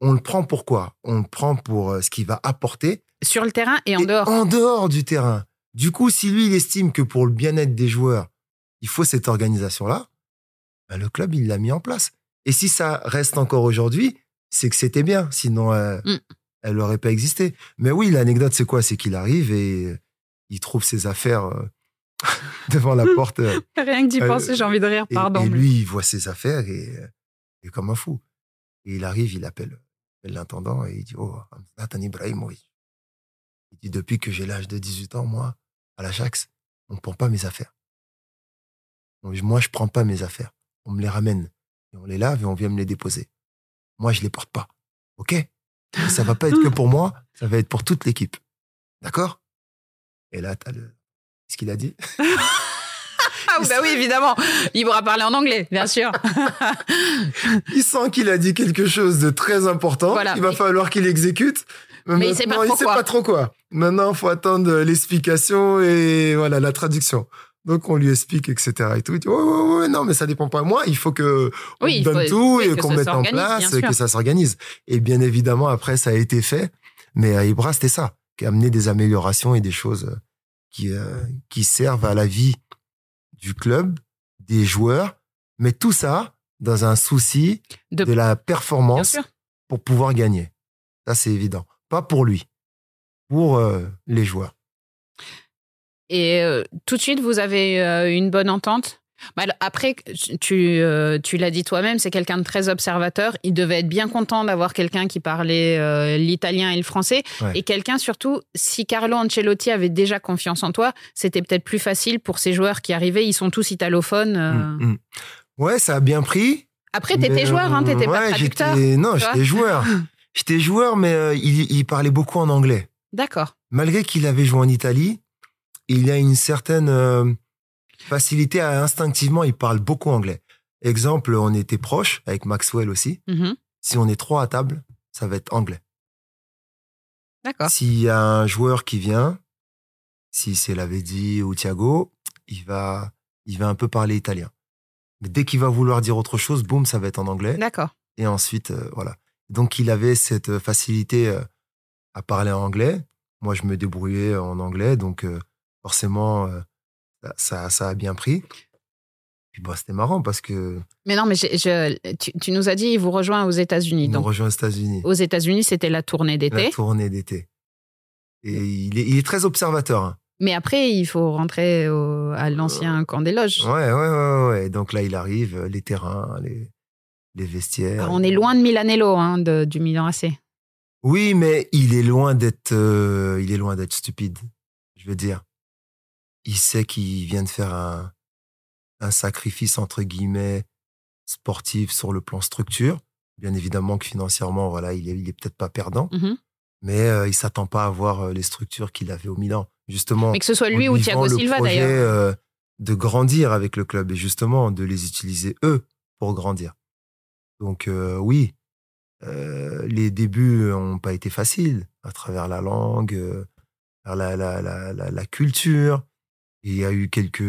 On le prend pour quoi? On le prend pour euh, ce qu'il va apporter. Sur le terrain et en et dehors. En dehors du terrain. Du coup, si lui, il estime que pour le bien-être des joueurs, il faut cette organisation-là, ben, le club, il l'a mis en place. Et si ça reste encore aujourd'hui, c'est que c'était bien. Sinon, euh, Mm. elle n'aurait pas existé. Mais oui, l'anecdote, c'est quoi? C'est qu'il arrive et il trouve ses affaires devant la porte. euh, Rien que d'y Euh, penser, j'ai envie de rire, pardon. et lui, il voit ses affaires et euh, il est comme un fou. Et il arrive, il appelle, l'intendant et il dit Oh, Zlatan Ibrahimovic. Il dit Depuis que j'ai l'âge de 18 ans, moi, à l'Ajax, on ne prend pas mes affaires. Donc, moi, je ne prends pas mes affaires. On me les ramène. Et on les lave et on vient me les déposer. Moi, je ne les porte pas. OK? Et Ça va pas être que pour moi, ça va être pour toute l'équipe. D'accord? Et là, tu as le. Ce qu'il a dit Ah, bah oui, évidemment. Il pourra parler en anglais, bien sûr. il sent qu'il a dit quelque chose de très important. Voilà. Il va Mais- falloir qu'il exécute. Mais il sait pas trop sait quoi. pas trop quoi. Maintenant, il faut attendre l'explication et voilà la traduction. Donc, on lui explique, etc. Et tout. Il dit, ouais, ouais, ouais, non, mais ça dépend pas de moi. Il faut que Oui, donne faut- tout oui, et qu'on mette en place, et que ça s'organise. Et bien évidemment, après, ça a été fait. Mais à Ibra, c'était ça, qui a amené des améliorations et des choses euh, qui, euh, qui servent à la vie du club, des joueurs, mais tout ça dans un souci De- de, la performance pour pouvoir gagner. Ça, c'est évident. Pas pour lui, pour euh, les joueurs. Et euh, tout de suite, vous avez une bonne entente? Bah, Après, tu, euh, tu l'as dit toi-même, c'est quelqu'un de très observateur. Il devait être bien content d'avoir quelqu'un qui parlait euh, l'italien et le français. Ouais. Et quelqu'un, surtout, si Carlo Ancelotti avait déjà confiance en toi, c'était peut-être plus facile pour ces joueurs qui arrivaient. Ils sont tous italophones. euh. Mm, mm. Ouais, ça a bien pris. Après, t'étais joueur, hein, t'étais pas traducteur. Non, j'étais joueur. J'étais joueur, mais il, il parlait beaucoup en anglais. D'accord. Malgré qu'il avait joué en Italie, il y a une certaine facilité à instinctivement, il parle beaucoup anglais. Exemple, on était proches avec Maxwell aussi. Mhm. Si on est trois à table, ça va être anglais. D'accord. S'il y a un joueur qui vient, si c'est Lavezzi ou Thiago, il va, il va un peu parler italien. Mais dès qu'il va vouloir dire autre chose, boum, ça va être en anglais. D'accord. Et ensuite, euh, voilà. Donc, il avait cette euh, facilité euh, à parler en anglais. Moi, je me débrouillais en anglais. Donc, euh, forcément, ça, ça, a bien pris. Puis, bah, c'était marrant parce que Mais non, mais je- tu, tu nous as dit, il vous rejoint aux États-Unis. il nous rejoint aux États-Unis. aux États-Unis, c'était la tournée d'été. La tournée d'été. Et il est, il est très observateur. hein. Mais après, il faut rentrer au- à l'ancien camp des loges. Ouais, ouais, ouais, ouais. Donc là, il arrive, euh, les terrains, les, les vestiaires. Alors, on est loin de Milanello, hein, de- du Milan AC. Oui, mais il est loin d'être, euh, il est loin d'être stupide. Je veux dire, il sait qu'il vient de faire un, un sacrifice entre guillemets sportif sur le plan structure. Bien évidemment que financièrement, voilà, il est, il est peut-être pas perdant, Mhm. mais euh, il s'attend pas à avoir euh, les structures qu'il avait au Milan. Justement, Mais que ce soit lui ou Thiago Silva, d'ailleurs. euh, de grandir avec le club et justement de les utiliser eux pour grandir. Donc euh, oui, euh, les débuts n'ont pas été faciles à travers la langue, euh, la, la, la, la culture. Il y a eu quelques,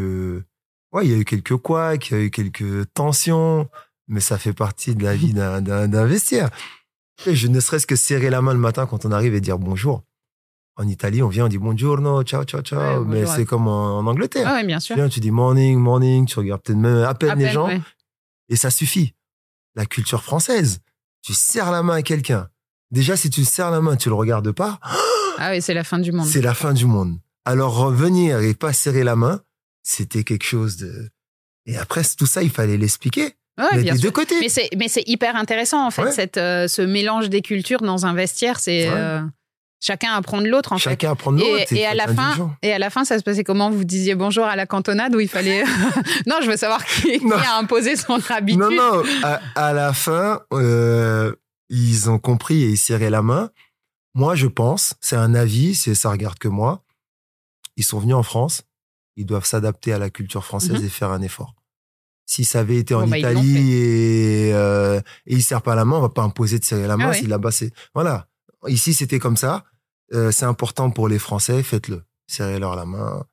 ouais, il y a eu quelques couacs, il y a eu quelques tensions, mais ça fait partie de la vie d'un- vestiaire. Et je ne serait-ce que serrer la main le matin quand on arrive et dire bonjour. En Italie, on vient, on dit buongiorno, ciao, ciao, ciao. Ouais, mais c'est comme en, en Angleterre. Ah bien Tu sûr. viens, tu dis morning, morning, tu regardes peut-être même à peine À les gens ouais. et ça suffit. La culture française, tu serres la main à quelqu'un. Déjà, si tu serres la main, tu le regardes pas, Ah oui, c'est la fin du monde. c'est la fin du monde. Alors revenir et pas serrer la main, c'était quelque chose de. Et après tout ça, il fallait l'expliquer. Ouais, bien des sûr. deux côtés. Mais c'est, mais c'est hyper intéressant, en fait, Ouais. cette, euh, ce mélange des cultures dans un vestiaire. C'est Ouais. euh, chacun apprend de l'autre, en fait. Chacun apprend de Et, l'autre. et à la fin, et à la fin, ça se passait comment? Vous disiez bonjour à la cantonade où il fallait. non, je veux savoir qui, a imposé son habitude. Non, non, à, à la fin, euh, ils ont compris et ils serraient la main. Moi, je pense, c'est un avis, c'est ça regarde que moi. Ils sont venus en France, ils doivent s'adapter à la culture française Mhm. et faire un effort. Si ça avait été en bah, Italie et, euh, et ils serrent pas la main, on va pas imposer de serrer la main. Ah ouais. Si là-bas, c'est voilà. Ici, c'était comme ça. Euh, c'est important pour les Français, faites-le. Serrez-leur la main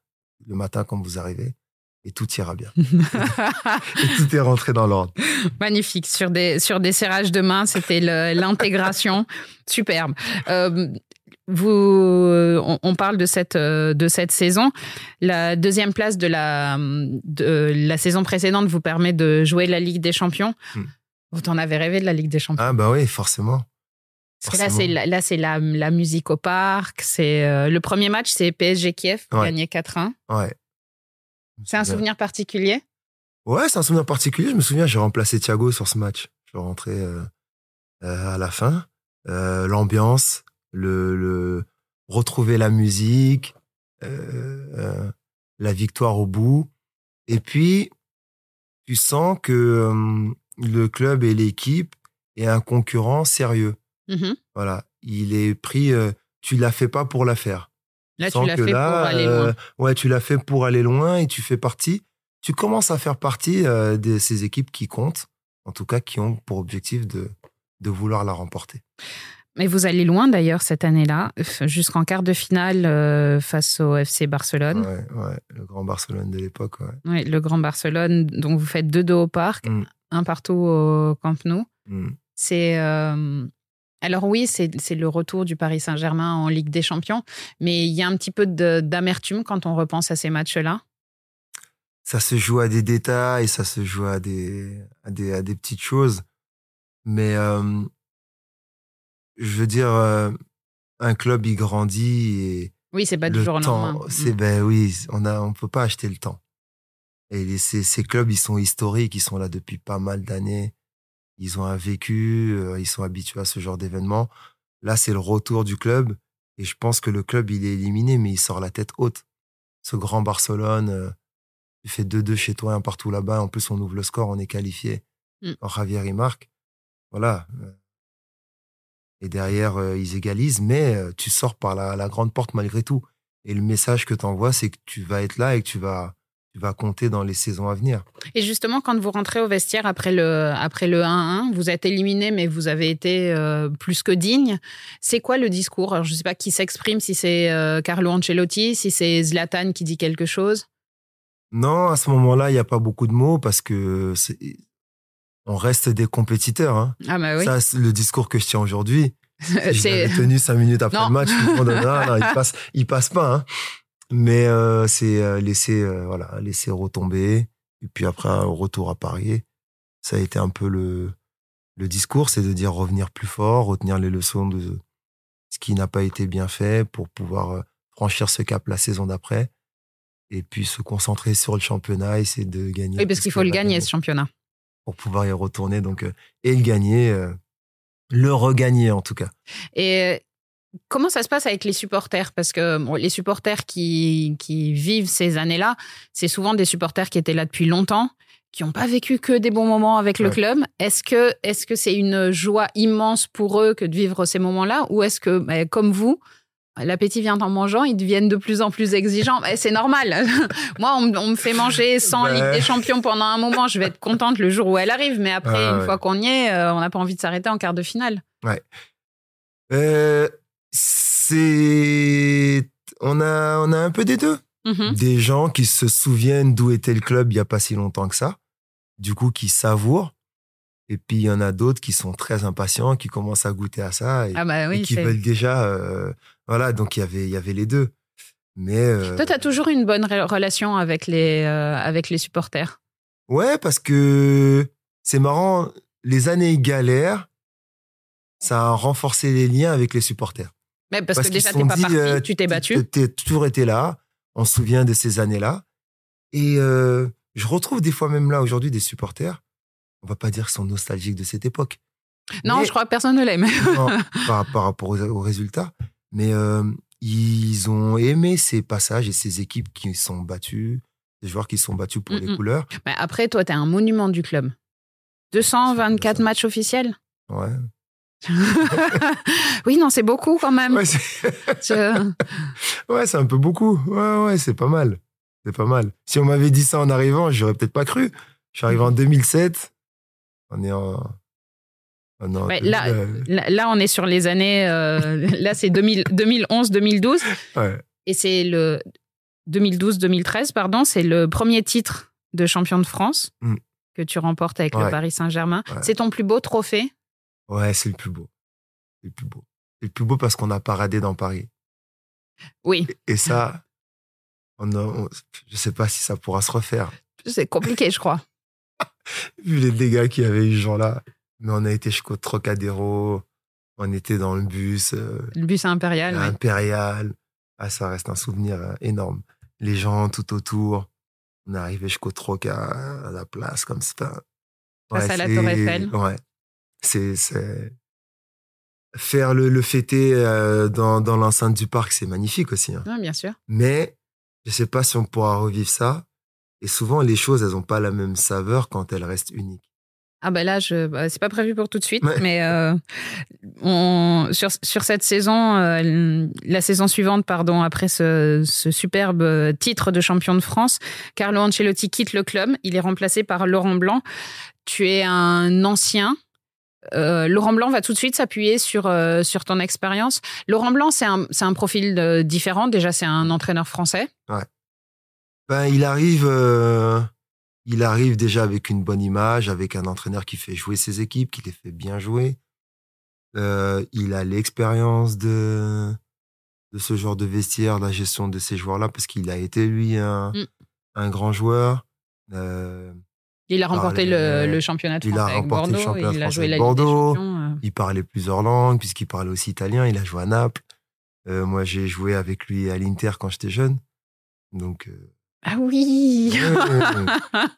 le matin quand vous arrivez et tout ira bien. et tout est rentré dans l'ordre. Magnifique. Sur des, sur des serrages de main, c'était l'intégration. Superbe. Euh, vous, on, on parle de cette, euh, de cette saison. La deuxième place de la, de la saison précédente vous permet de jouer la Ligue des Champions. Hmm. Vous en avez rêvé de la Ligue des Champions? Ah bah oui, forcément. Parce que là, c'est la, là, c'est la, la musique au parc. C'est euh, le premier match, c'est PSG Kiev, Ouais. gagné 4-1. Ouais. C'est un souvenir particulier? Ouais, c'est un souvenir particulier. Je me souviens, j'ai remplacé Thiago sur ce match. Je suis rentré euh, euh, à la fin. Euh, L'ambiance, le, le retrouver la musique, euh, euh, la victoire au bout. Et puis, tu sens que euh, le club et l'équipe est un concurrent sérieux. Mhm. Voilà, il est pris. euh, tu l'as fait pas pour la faire. Là, tu Sans l'as que fait là, pour aller euh, loin. ouais, tu l'as fait pour aller loin et tu fais partie. Tu commences à faire partie euh, de ces équipes qui comptent, en tout cas qui ont pour objectif de, de vouloir la remporter. Mais vous allez loin d'ailleurs cette année-là, jusqu'en quart de finale euh, face au FC Barcelone. Ouais, ouais, le grand Barcelone de l'époque. Ouais. Oui, le Grand Barcelone, donc vous faites 2-2 au parc, Mm. un partout au Camp Nou. Mm. C'est euh, Alors oui, c'est le retour du Paris Saint-Germain en Ligue des Champions, mais il y a un petit peu d'amertume quand on repense à ces matchs-là. Ça se joue à des détails, ça se joue à des, à des, à des petites choses. Mais euh, je veux dire, euh, un club, il grandit et. Oui, c'est pas du jour au lendemain. C'est, mm. ben oui, on a, on peut pas acheter le temps. Et ces, ces clubs, ils sont historiques, ils sont là depuis pas mal d'années ils ont un vécu, euh, ils sont habitués à ce genre d'événement. Là, c'est le retour du club. Et je pense que le club, il est éliminé, mais il sort la tête haute. Ce grand Barcelone, euh, il fait 2-2 chez toi, un partout là-bas. En plus, on ouvre le score, on est qualifié. Mmh. Javier, il marque. Voilà. Et derrière, euh, ils égalisent, mais tu sors par la, la, grande porte malgré tout. Et le message que tu envoies, c'est que tu vas être là et que tu vas, tu vas compter dans les saisons à venir. Et justement, quand vous rentrez au vestiaire après le, après le 1-1, vous êtes éliminé, mais vous avez été euh, plus que digne. C'est quoi le discours? Alors, Je ne sais pas qui s'exprime, si c'est euh, Carlo Ancelotti, si c'est Zlatan qui dit quelque chose. Non, à ce moment-là, il n'y a pas beaucoup de mots parce que on reste des compétiteurs. Hein. Ah bah oui. Ça, c'est le discours que je tiens aujourd'hui. J'ai tenu cinq minutes après le match, il passe, il passe pas. Hein. Mais euh, c'est euh, laisser, euh, voilà, laisser retomber. Et puis après, un retour à Paris, ça a été un peu le, le discours, c'est de dire revenir plus fort, retenir les leçons de ce qui n'a pas été bien fait pour pouvoir franchir ce cap la saison d'après. Et puis se concentrer sur le championnat, essayer de gagner. Oui, parce qu'il faut le gagner, ce championnat. Pour pouvoir y retourner donc, et le gagner, le regagner en tout cas. Et Comment ça se passe avec les supporters? Parce que les supporters qui, qui vivent ces années-là, c'est souvent des supporters qui étaient là depuis longtemps, qui n'ont pas vécu que des bons moments avec le club. Est-ce que est-ce que c'est une joie immense pour eux que de vivre ces moments-là, ou est-ce que, bah, comme vous, l'appétit vient en mangeant, ils deviennent de plus en plus exigeants C'est normal. Moi, on, me fait manger sans Ligue des Champions pendant un moment, je vais être contente le jour où elle arrive, mais après, une fois qu'on y est, euh, on n'a pas envie de s'arrêter en quart de finale. Ouais. Euh, c'est on a on a un peu des deux. Mm-hmm. Des gens qui se souviennent d'où était le club il y a pas si longtemps que ça, du coup qui savourent. Et puis il y en a d'autres qui sont très impatients, qui commencent à goûter à ça et, ah bah qui veulent déjà euh, voilà donc il y avait il y avait les deux. Mais euh, toi tu as toujours une bonne relation avec les euh, avec les supporters? Ouais parce que c'est marrant les années galères ça a renforcé les liens avec les supporters. Mais parce, que déjà, t'es pas parti, euh, tu t'es battu. T'es toujours été là. On se souvient de ces années-là. Et euh, je retrouve des fois même là aujourd'hui des supporters. On va pas dire qu'ils sont nostalgiques de cette époque. Non, je crois que personne ne l'aime. par, par, rapport aux, résultats. Mais euh, ils ont aimé ces passages et ces équipes qui sont battues, des joueurs qui sont battus pour les couleurs. Mais après, toi, tu es un monument du club. 224 matchs officiels Ouais. oui, non, c'est beaucoup quand même. Ouais, c'est un peu beaucoup. Ouais, ouais, c'est pas mal. C'est pas mal. Si on m'avait dit ça en arrivant, j'aurais peut-être pas cru. Je suis arrivé en 2007. On est en. Là, là, on est sur les années. Euh, là, c'est 2011-2012. Ouais. Et c'est le 2012-2013, pardon. C'est le premier titre de champion de France mm. que tu remportes avec le Paris Saint-Germain. C'est ton plus beau trophée? Ouais, c'est le plus beau. C'est le plus beau. C'est le plus beau parce qu'on a paradé dans Paris. Oui. Et, ça, on je sais pas si ça pourra se refaire. C'est compliqué, je crois. Vu les dégâts qu'il y avait eu ce jour-là. Mais on a été jusqu'au Trocadéro. On était dans le bus. Euh, le bus impérial. Impérial. Ah, ça reste un souvenir euh, énorme. Les gens tout autour. On est arrivé jusqu'au Troc à, la place, comme ça. Face à la Tour Eiffel. Ouais c'est faire le, le fêter euh, dans, dans l'enceinte du parc, c'est magnifique aussi. Hein. bien sûr. Mais je sais pas si on pourra revivre ça. Et souvent, les choses, elles n'ont pas la même saveur quand elles restent uniques. Ah ben là, je, bah, c'est pas prévu pour tout de suite, mais euh, on, sur, sur cette saison, euh, la saison suivante, pardon, après ce, ce, superbe titre de champion de France, Carlo Ancelotti quitte le club. Il est remplacé par Laurent Blanc. Tu es un ancien, euh, Laurent Blanc va tout de suite s'appuyer sur, euh, sur ton expérience. Laurent Blanc, c'est un, un, profil euh, différent. Déjà, c'est un entraîneur français. Ouais. Ben, il arrive, il arrive déjà avec une bonne image, avec un entraîneur qui fait jouer ses équipes, qui les fait bien jouer. Euh, il a l'expérience de, de ce genre de vestiaire, la gestion de ces joueurs-là, parce qu'il a été, lui, un, Mm. un grand joueur. Euh, Il a remporté parlait- le, le championnat de il France a avec remporté le Bordeaux. championnat Il a joué la Bordeaux. Champions. euh. il parlait plusieurs langues, puisqu'il parlait aussi italien. Il a joué à Naples. Moi, j'ai joué avec lui à l'Inter quand j'étais jeune. Donc, Ah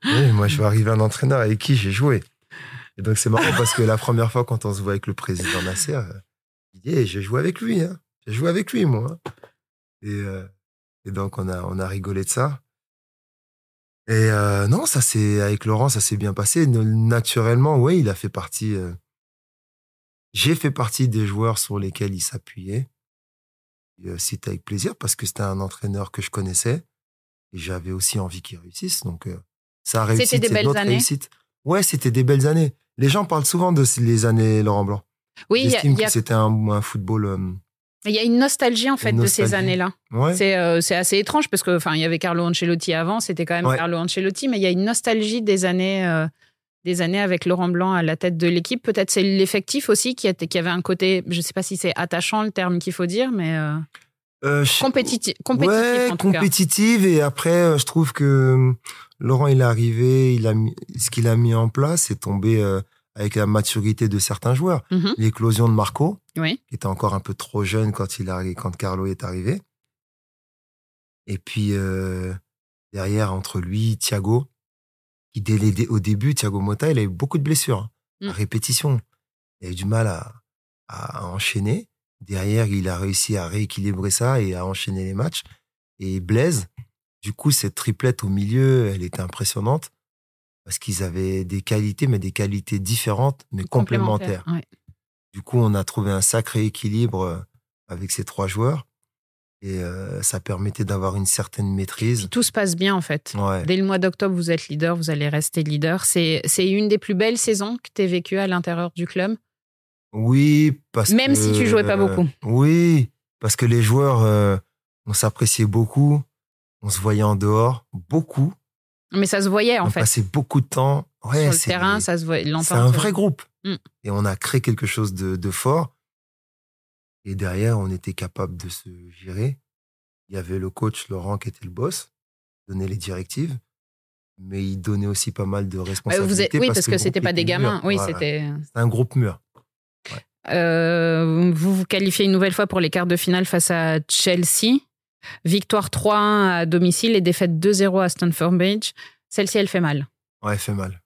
oui moi, je suis arrivé un entraîneur avec qui j'ai joué. Et donc, c'est marrant parce que la première fois, quand on se voit avec le président Nasser, euh, il dit hey, J'ai joué avec lui. Hein. J'ai joué avec lui, moi. Et, euh, et donc, on a, on a rigolé de ça. Et euh, non, ça c'est avec Laurent, ça s'est bien passé. Naturellement, oui, il a fait partie. euh, J'ai fait partie des joueurs sur lesquels il s'appuyait. C'était avec plaisir parce que c'était un entraîneur que je connaissais et j'avais aussi envie qu'il réussisse. Donc, euh, ça a réussi. C'était des belles notre années réussite. Ouais, c'était des belles années. Les gens parlent souvent de les années Laurent Blanc. Oui, il y a- y, a- que c'était un, un football. euh, il y a une nostalgie en fait de ces années-là. ouais. C'est euh, c'est assez étrange parce que enfin il y avait Carlo Ancelotti avant, c'était quand même Ouais. Carlo Ancelotti, mais il y a une nostalgie des années euh, des années avec Laurent Blanc à la tête de l'équipe. Peut-être c'est l'effectif aussi qui, était- qui avait un côté, je sais pas si c'est attachant le terme qu'il faut dire, mais euh, Euh, compétitif ouais, en tout cas. compétitive. Et après, euh, je trouve que euh, Laurent, il est arrivé, il a mis, ce qu'il a mis en place est tombé euh, avec la maturité de certains joueurs. Mhm. L'éclosion de Marco, Oui. qui était encore un peu trop jeune quand, il a, quand Carlo est arrivé. Et puis, euh, derrière, entre lui, Thiago, qui dès au début, Thiago Motta, il a eu beaucoup de blessures, hein, Mm. à répétition. Il a eu du mal à enchaîner. Derrière, il a réussi à rééquilibrer ça et à enchaîner les matchs. Et Blaise, du coup, cette triplette au milieu, elle était impressionnante parce qu'ils avaient des qualités, mais des qualités différentes, mais complémentaires. Ouais. Du coup, on a trouvé un sacré équilibre euh, avec ces trois joueurs et euh, ça permettait d'avoir une certaine maîtrise. Tout se passe bien en fait. Ouais. Dès le mois d'octobre, vous êtes leader, vous allez rester leader. C'est une des plus belles saisons que tu aies vécues à l'intérieur du club? Oui, parce Même que, si tu jouais pas beaucoup. Oui, parce que les joueurs, euh, on s'appréciait beaucoup, on se voyait en dehors beaucoup, Mais ça se voyait en on fait. passait beaucoup de temps. Ouais, Sur le terrain, ça se voyait. C'est un euh, vrai groupe. Mm. Et on a créé quelque chose de, de fort. Et derrière, on était capable de se gérer. Il y avait le coach Laurent qui était le boss, donnait les directives, mais il donnait aussi pas mal de Ouais, responsabilités. oui, parce que, c'était pas des gamins. mûr. Oui, Voilà. c'était. C'est un groupe mûr. Euh, vous vous qualifiez une nouvelle fois pour les quarts de finale face à Chelsea. Victoire 3-1 à domicile et défaite 2-0 à Stamford Bridge. Celle-ci, elle fait mal. Ouais, elle fait mal.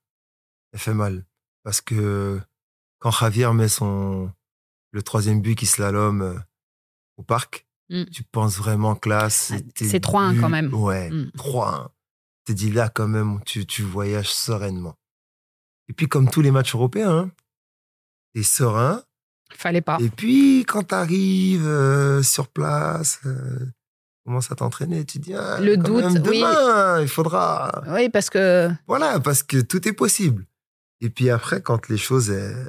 Elle fait mal. Parce que quand Javier met son, le troisième but qui slalom euh, au parc, Mm. tu penses vraiment que là, Ah, c'est 3-1 but- quand même. Ouais, Mm. 3-1. Tu te dis là, quand même, tu, tu voyages sereinement. Et puis, comme tous les matchs européens, hein, t'es serein. Fallait pas. Et puis, quand t'arrives euh, sur place, euh, commences à t'entraîner, tu te dis, ah, Le doute, même, oui. demain, il faudra. Oui, parce que Voilà, parce que tout est possible. Et puis après, quand les choses, elles,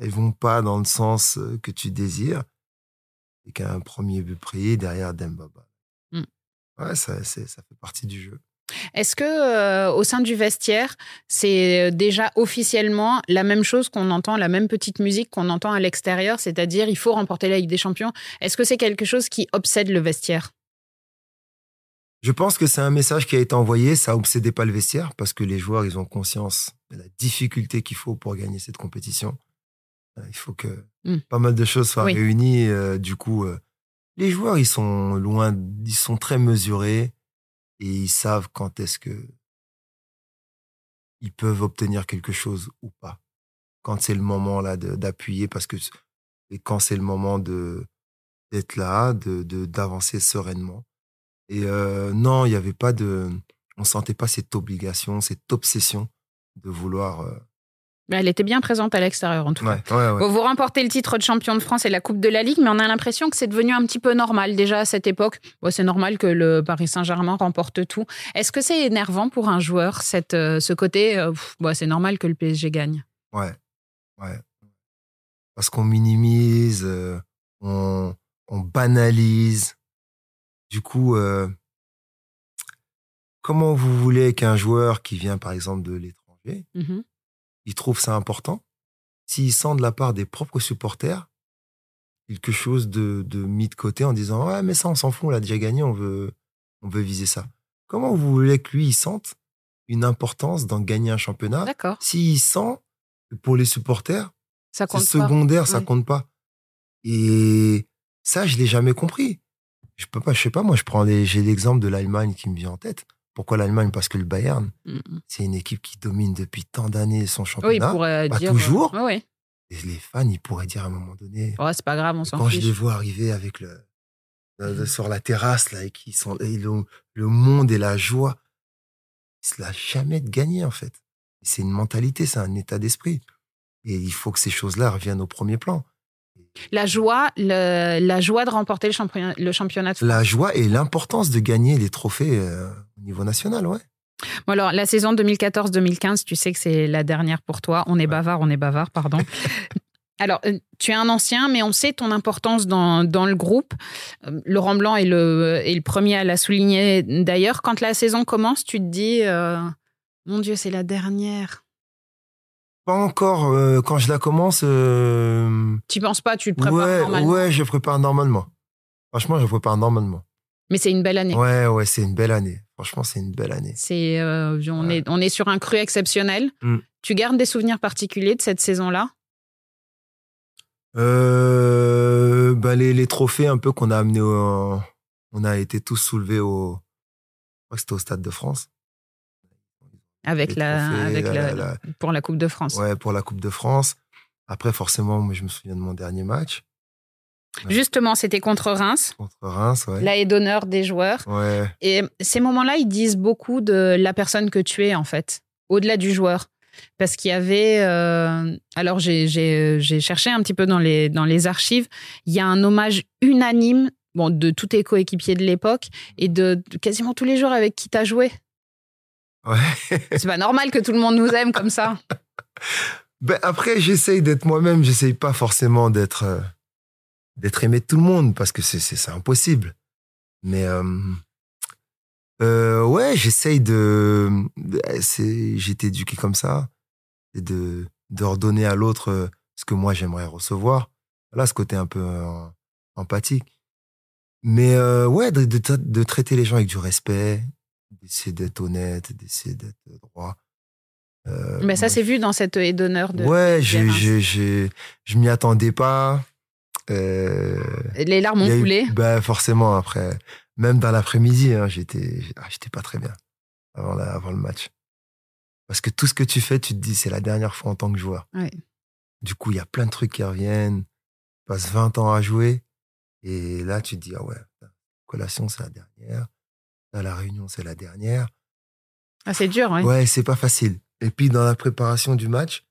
elles vont pas dans le sens euh, que tu désires, et qu'un premier but pris derrière Dembaba. Mm. Ouais, ça, ça fait partie du jeu. Est-ce que euh, au sein du vestiaire, c'est euh, déjà officiellement la même chose qu'on entend, la même petite musique qu'on entend à l'extérieur, c'est-à-dire il faut remporter la Ligue des Champions? Est-ce que c'est quelque chose qui obsède le vestiaire? Je pense que c'est un message qui a été envoyé, ça obsédait pas le vestiaire, parce que les joueurs, ils ont conscience de la difficulté qu'il faut pour gagner cette compétition. Euh, Il faut que Mm. pas mal de choses soient Oui. réunies. euh, du coup, euh, les joueurs, ils sont loin, ils sont très mesurés et ils savent quand est-ce que ils peuvent obtenir quelque chose ou pas. Quand c'est le moment là d'appuyer, parce que et quand c'est le moment de d'être là, de d'avancer sereinement. Et euh, non, il n'y avait pas de, on sentait pas cette obligation, cette obsession de vouloir. Euh, Elle était bien présente à l'extérieur en tout cas. Ouais, ouais, ouais. Bon, Vous remportez le titre de champion de France et la Coupe de la Ligue, mais on a l'impression que c'est devenu un petit peu normal déjà à cette époque. Bon, c'est normal que le Paris Saint-Germain remporte tout. Est-ce que c'est énervant pour un joueur, cette, euh, ce côté euh, bon, C'est normal que le PSG gagne? Ouais, ouais. Parce qu'on minimise, euh, on, on banalise. Du coup, euh, comment vous voulez qu'un joueur qui vient par exemple de l'étranger, Mhm. Il trouve ça important s'il sent de la part des propres supporters quelque chose de, de mis de côté en disant ouais mais ça on s'en fout on l'a déjà gagné on veut on veut viser ça comment vous voulez que lui il sente une importance dans gagner un championnat D'accord. s'il sent que pour les supporters Ça c'est compte pas. secondaire ça Ouais. compte pas et ça je l'ai jamais compris je peux pas je sais pas moi je prends les j'ai l'exemple de l'Allemagne qui me vient en tête pourquoi l'Allemagne? Parce que le Bayern Mm, mm. c'est une équipe qui domine depuis tant d'années son Oui, championnat pourrait Pas dire. toujours. Oui, oui. et les fans ils pourraient dire à un moment donné Ouais, c'est pas grave, on s'en quand je les vois arriver avec le, le- sur la terrasse là et qui sont et le, le monde et la joie c'est la jamais de gagner en fait c'est une mentalité c'est un état d'esprit et il faut que ces choses là reviennent au premier plan La joie, le- la joie de remporter le championnat, le championnat de France. la joie et l'importance de gagner les trophées euh, au niveau national ouais Bon, alors, la saison 2014-2015, tu sais que c'est la dernière pour toi. On est bavard, on est bavard, pardon. Alors, euh, tu es un ancien, mais on sait ton importance dans, dans le groupe. Euh, Laurent Blanc est le, est le premier à la souligner. D'ailleurs, quand la saison commence, tu te dis, euh, mon Dieu, c'est la dernière. pas encore euh, quand je la commence euh, Tu penses pas, tu te prépares ouais normalement? ouais je prépare normalement franchement je prépare normalement Mais c'est une belle année. ouais ouais c'est une belle année franchement c'est une belle année C'est, euh, on, Ouais. est, on est sur un cru exceptionnel. Mm. Tu gardes des souvenirs particuliers de cette saison-là? Euh, bah les, les trophées un peu qu'on a amenés au, on a été tous soulevés au, je crois que c'était au Stade de France. avec la, trophées, avec la- la, la- la- pour la Coupe de France. ouais, pour la Coupe de France. Après, forcément, moi, je me souviens de mon dernier match Justement, c'était contre Reims, contre Reims, ouais. la haie d'honneur des joueurs. Ouais, Et ces moments-là, ils disent beaucoup de la personne que tu es, en fait, au-delà du joueur. Parce qu'il y avait. euh, alors, j'ai- cherché un petit peu dans les, dans les archives. Il y a un hommage unanime bon, de tous tes coéquipiers de l'époque et de, de quasiment tous les joueurs avec qui tu as joué. ouais. C'est pas normal que tout le monde nous aime comme ça. Ben, après, j'essaye d'être moi-même. J'essaye pas forcément d'être euh, d'être aimé de tout le monde parce que c'est impossible. Mais euh, euh, ouais, j'essaye de. de- c'est j'ai été éduqué comme ça, et de redonner à l'autre euh, ce que moi j'aimerais recevoir. Voilà, ce côté un peu euh, empathique. Mais euh, ouais, de, de, tra- de traiter les gens avec du respect, d'essayer d'être honnête, d'essayer d'être droit. Mais ça, moi, c'est vu dans cette haie d'honneur de. ouais, Reims. j'ai, j'ai, je m'y attendais pas. Euh, Les larmes ont coulé. bah, forcément, après, même dans l'après-midi, hein, j'étais, ah, j'étais pas très bien avant, la- avant le match. Parce que tout ce que tu fais, tu te dis, c'est la dernière fois en tant que joueur. Ouais. Du coup, il y a plein de trucs qui reviennent. Tu passes 20 ans à jouer. Et là, tu te dis, ah ouais, putain, collation, c'est la dernière. Là, la réunion, c'est la dernière. Ah, c'est dur, ouais. Ouais, c'est pas facile. Et puis, dans la préparation du match,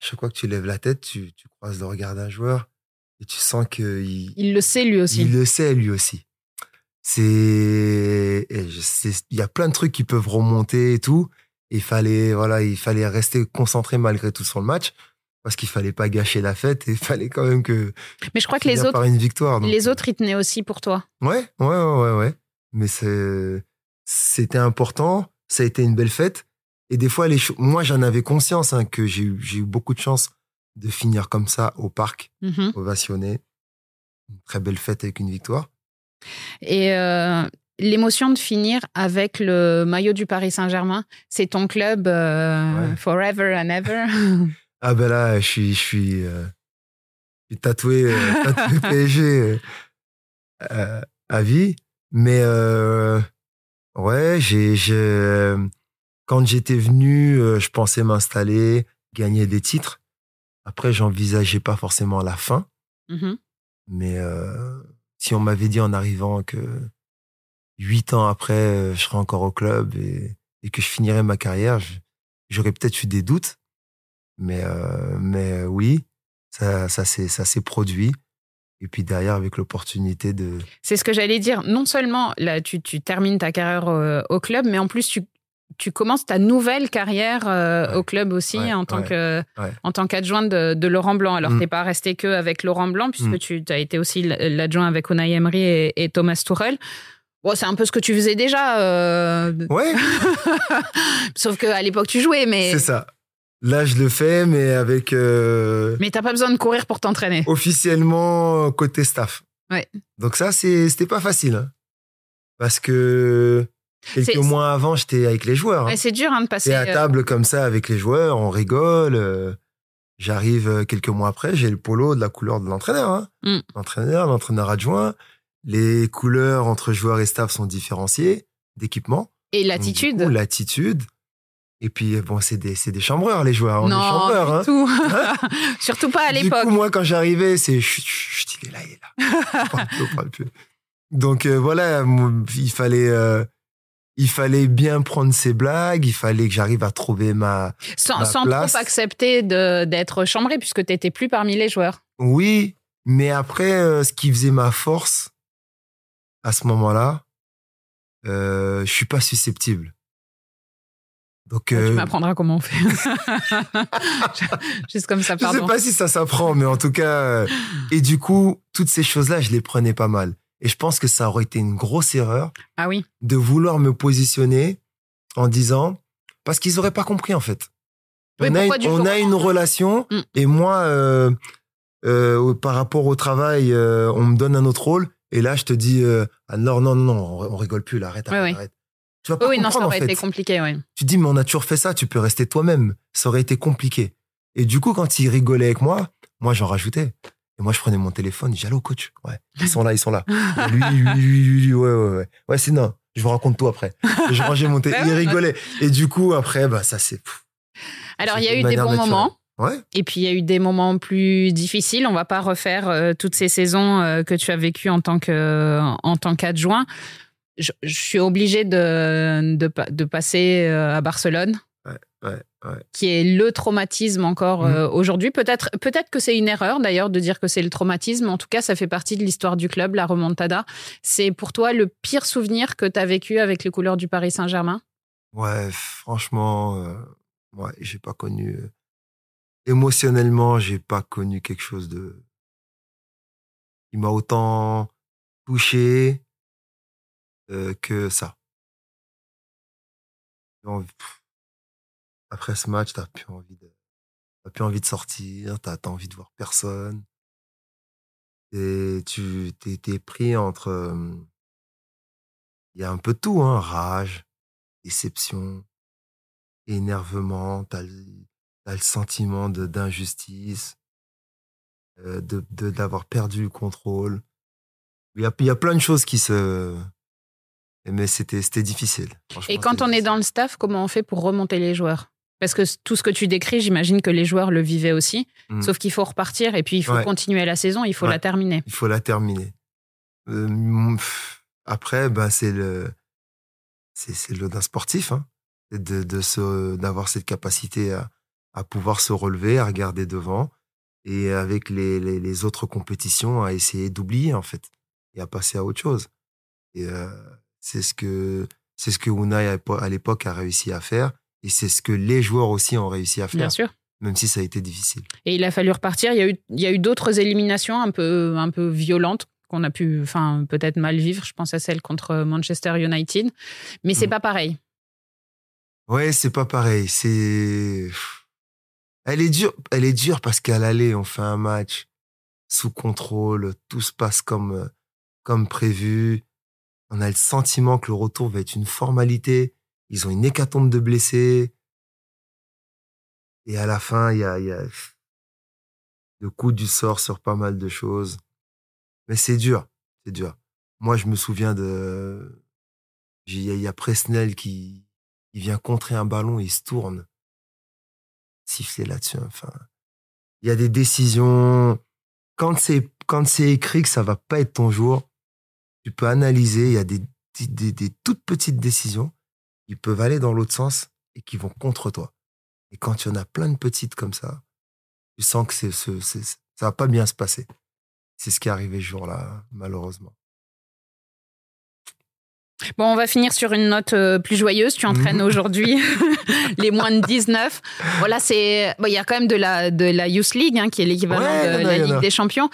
chaque fois que tu lèves la tête, tu, tu croises le regard d'un joueur et tu sens qu'il Il le sait lui aussi. il le sait lui aussi. C'est, sais- il y a plein de trucs qui peuvent remonter et tout. Il fallait, voilà, il fallait rester concentré malgré tout sur le match parce qu'il fallait pas gâcher la fête et il fallait quand même que Mais je crois que les autres, par une victoire. donc, les euh, autres, ils tenaient aussi pour toi. Ouais, ouais, ouais, ouais, ouais. Mais c'était important. Ça a été une belle fête. Et des fois, les moi, j'en avais conscience hein, que j'ai eu beaucoup de chance de finir comme ça au parc, Mhm. ovationné. Une très belle fête avec une victoire. Et euh, l'émotion de finir avec le maillot du Paris Saint-Germain, c'est ton club euh, Ouais. forever and ever? Ah ben là, je suis, je suis, euh, je suis tatoué, tatoué PSG à vie. Mais ouais, j'ai, quand j'étais venu, je pensais m'installer, gagner des titres. Après, j'envisageais pas forcément la fin. Mhm. Mais euh, si on m'avait dit en arrivant que huit ans après, euh, je serais encore au club et, et que je finirais ma carrière, j'aurais peut-être eu des doutes. Mais, euh, mais oui, ça, ça s'est ça s'est produit. Et puis derrière, avec l'opportunité de... C'est ce que j'allais dire. Non seulement là, tu, tu termines ta carrière au club, mais en plus, tu, tu commences ta nouvelle carrière euh, Ouais. au club aussi Ouais, en tant ouais, que ouais. en tant qu'adjoint de, de Laurent Blanc. Alors, Mm. t'es pas resté que avec Laurent Blanc, puisque Mm. tu as été aussi l'adjoint avec Unai Emery et, et Thomas Tuchel. Bon, c'est un peu ce que tu faisais déjà. euh, Ouais, Sauf qu'à l'époque, tu jouais, mais c'est ça. Là, je le fais, mais avec. Euh, mais t'as pas besoin de courir pour t'entraîner. Officiellement, côté staff. Ouais. Donc, ça, c'était pas facile. Hein. Parce que quelques mois avant, j'étais avec les joueurs. Hein. C'est dur hein, de passer. Et à euh, table comme ça avec les joueurs, on rigole. Euh, j'arrive quelques mois après, j'ai le polo de la couleur de l'entraîneur. Hein. Mm. L'entraîneur, l'entraîneur adjoint. Les couleurs entre joueurs et staff sont différenciées d'équipement. Et l'attitude. L'attitude. Et puis, bon, c'est des, des chambreurs, les joueurs. On non, est chambreurs. Hein. Tout. Surtout pas à l'époque. Du coup, moi, quand j'arrivais, c'est chut, il est là, il est là. on parle plus, Donc, euh, voilà, il fallait, euh, il fallait bien prendre ses blagues, il fallait que j'arrive à trouver ma. Sans, ma sans place. trop accepter d'être chambré, puisque tu n'étais plus parmi les joueurs. Oui, mais après, euh, ce qui faisait ma force à ce moment-là, euh, je suis pas susceptible. Donc, Tu euh, m'apprendras comment on fait. Juste comme ça, pardon. Je sais pas si ça s'apprend, mais en tout cas. Et du coup, toutes ces choses-là, je les prenais pas mal. Et je pense que ça aurait été une grosse erreur. Ah oui. De vouloir me positionner en disant. Parce qu'ils auraient pas compris, en fait. on a, une, on a une relation, mm. et moi, euh, par rapport au travail, on me donne un autre rôle. Et là, je te dis, ah non, non, non, on rigole plus, là, arrête, arrête. Tu vas pas oui, non, ça aurait été compliqué, oui. Tu dis, mais on a toujours fait ça, tu peux rester toi-même. Ça aurait été compliqué. Et du coup, quand il rigolait avec moi, moi, j'en rajoutais. Et moi, je prenais mon téléphone, je dis, allô, coach. Ouais, ils sont là, ils sont là. lui, lui, lui, lui, ouais, ouais, ouais. Ouais, c'est non. Je vous raconte tout après. Et je rangeais mon téléphone. il rigolait. Et du coup, après, bah, ça, c'est. Alors, il y a eu des bons moments. Ouais. Et puis il y a eu des moments plus difficiles. On va pas refaire euh, toutes ces saisons euh, que tu as vécues en tant que en tant qu'adjoint je, suis obligé de, de, passer euh, à Barcelone. Qui est le traumatisme encore mmh. euh, aujourd'hui. Peut-être peut que c'est une erreur d'ailleurs de dire que c'est le traumatisme. En tout cas, ça fait partie de l'histoire du club, la remontada. C'est pour toi le pire souvenir que tu as vécu avec les couleurs du Paris Saint-Germain? Ouais, franchement, euh, ouais, j'ai pas connu. émotionnellement, j'ai pas connu quelque chose de. qui m'a autant touché euh, que ça. Après ce match, t'as plus envie de, plus envie de sortir, t'as as envie de voir personne. Et tu t'es pris entre, il y a un peu tout, hein, rage, déception, énervement, t'as le, as le sentiment d'injustice, euh, de d'avoir perdu le contrôle. Il y a, il y a plein de choses qui se, mais c'était difficile. Et quand on est dans le staff, comment on fait pour remonter les joueurs? Parce que tout ce que tu décris, j'imagine que les joueurs le vivaient aussi. Mmh. Sauf qu'il faut repartir et puis il faut continuer la saison, il faut la terminer. Il faut la terminer. Euh, après, ben, c'est le, c'est le d'un sportif, hein, de, de d'avoir cette capacité à, à, pouvoir se relever, à regarder devant et avec les, les, les autres compétitions à essayer d'oublier en fait et à passer à autre chose. Et euh, c'est ce que c'est ce que Unai à l'époque a réussi à faire et c'est ce que les joueurs aussi ont réussi à faire. Bien sûr. Même si ça a été difficile. Et il a fallu repartir. Il y a eu, il y a eu d'autres éliminations un peu, un peu violentes qu'on a pu, enfin, peut-être mal vivre. Je pense à celle contre Manchester United. Mais c'est mmh. pas pareil. Ouais, c'est pas pareil. C'est. Elle est dure, elle est dure parce qu'à l'aller, on fait un match sous contrôle, tout se passe comme, comme prévu on a le sentiment que le retour va être une formalité. Ils ont une hécatombe de blessés. Et à la fin, il y a, le coup du sort sur pas mal de choses. Mais c'est dur, c'est dur. Moi, je me souviens de... Il y, a Presnel qui, vient contrer un ballon il se tourne. Siffler là-dessus. Enfin, il y a des décisions. Quand c'est quand c'est écrit que ça va pas être ton jour, tu peux analyser, il y a des, des, toutes petites décisions qui peuvent aller dans l'autre sens et qui vont contre toi. Et quand il y en a plein de petites comme ça, tu sens que c'est, c'est, ça va pas bien se passer. C'est ce qui est arrivé ce jour-là, malheureusement. Bon, on va finir sur une note euh, plus joyeuse. Tu entraînes mhm. aujourd'hui les moins de 19. Voilà, c'est. il y a quand même de la, de la Youth League, hein, qui est l'équivalent de la Ligue des Champions.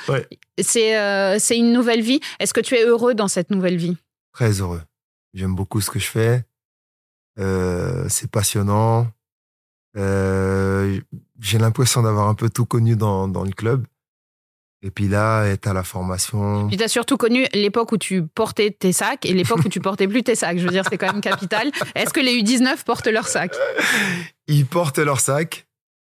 C'est, euh, c'est une nouvelle vie. Est-ce que tu es heureux dans cette nouvelle vie? Très heureux. J'aime beaucoup ce que je fais. Euh, c'est passionnant. Euh, j'ai l'impression d'avoir un peu tout connu dans, dans le club. Et puis là, être à la formation. Tu as surtout connu l'époque où tu portais tes sacs et l'époque où tu portais plus tes sacs. Je veux dire, c'est quand même capital. Est-ce que les U19 portent leurs sacs? Ils portent leurs sacs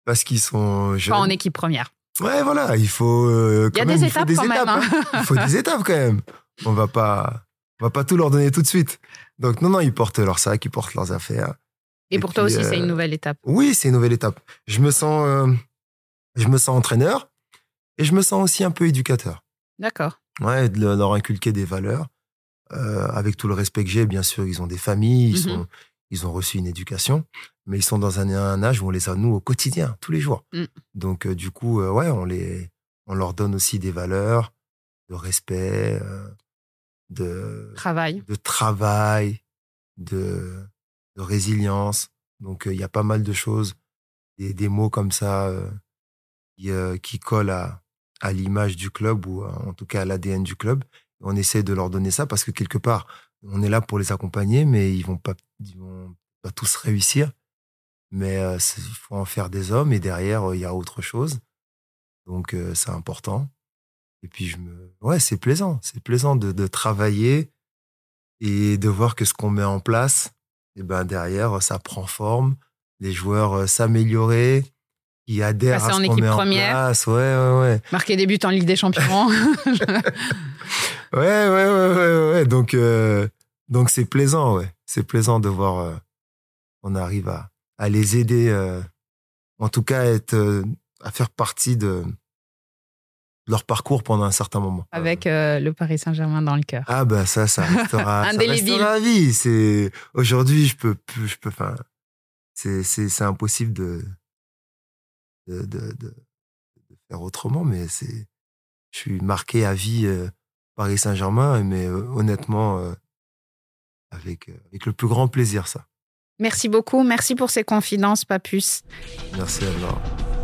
parce qu'ils sont jeunes. Pas en équipe première. Ouais, voilà, il faut. euh, Il y a même, des étapes des quand même. étapes, hein. hein. Il faut des étapes quand même. On va pas, on va pas tout leur donner tout de suite. Donc non, non, ils portent leurs sacs, ils portent leurs affaires. Et Et pour toi aussi, c'est euh, une nouvelle étape. Oui, c'est une nouvelle étape. Je me sens, euh, je me sens entraîneur et je me sens aussi un peu éducateur. D'accord. Ouais, de leur inculquer des valeurs. Euh, avec tout le respect que j'ai, bien sûr, ils ont des familles, ils, Mhm. sont, ils ont reçu une éducation, mais ils sont dans un, un âge où on les a, nous, au quotidien, tous les jours. Mm. Donc, euh, du coup, euh, ouais, on, les, on leur donne aussi des valeurs de respect, de, Travail. de travail, de, de résilience. Donc, euh, il y a pas mal de choses, des, des mots comme ça euh, qui, euh, qui collent à, à l'image du club ou en tout cas à l'ADN du club. On essaie de leur donner ça parce que quelque part, on est là pour les accompagner, mais ils vont pas, ils vont pas tous réussir. Mais il faut en faire des hommes et derrière, il y a autre chose. Donc, c'est important. Et puis, je me, ouais, c'est plaisant. C'est plaisant de, de travailler et de voir que ce qu'on met en place, et ben derrière, ça prend forme. Les joueurs euh, s'améliorer, qui adhèrent Passer à en ce qu'on équipe met en première. place. Ouais, ouais, ouais. Marquer des buts en Ligue des Champions. Ouais, ouais, ouais, ouais, ouais. Donc, euh, donc c'est plaisant, ouais. C'est plaisant de voir euh, on arrive à, à les aider, euh, en tout cas, à être, à faire partie de leur parcours pendant un certain moment. avec euh, le Paris Saint-Germain dans le cœur. Ah ben ça, ça restera, ça Indélébile. restera à vie. C'est aujourd'hui, je peux, plus- je peux, enfin, c'est, impossible de de, de, faire autrement. Mais c'est, je suis marqué à vie euh, Paris Saint-Germain, mais euh, honnêtement, euh, avec euh, avec le plus grand plaisir, ça. Merci beaucoup. Merci pour ces confidences, Papus. Merci à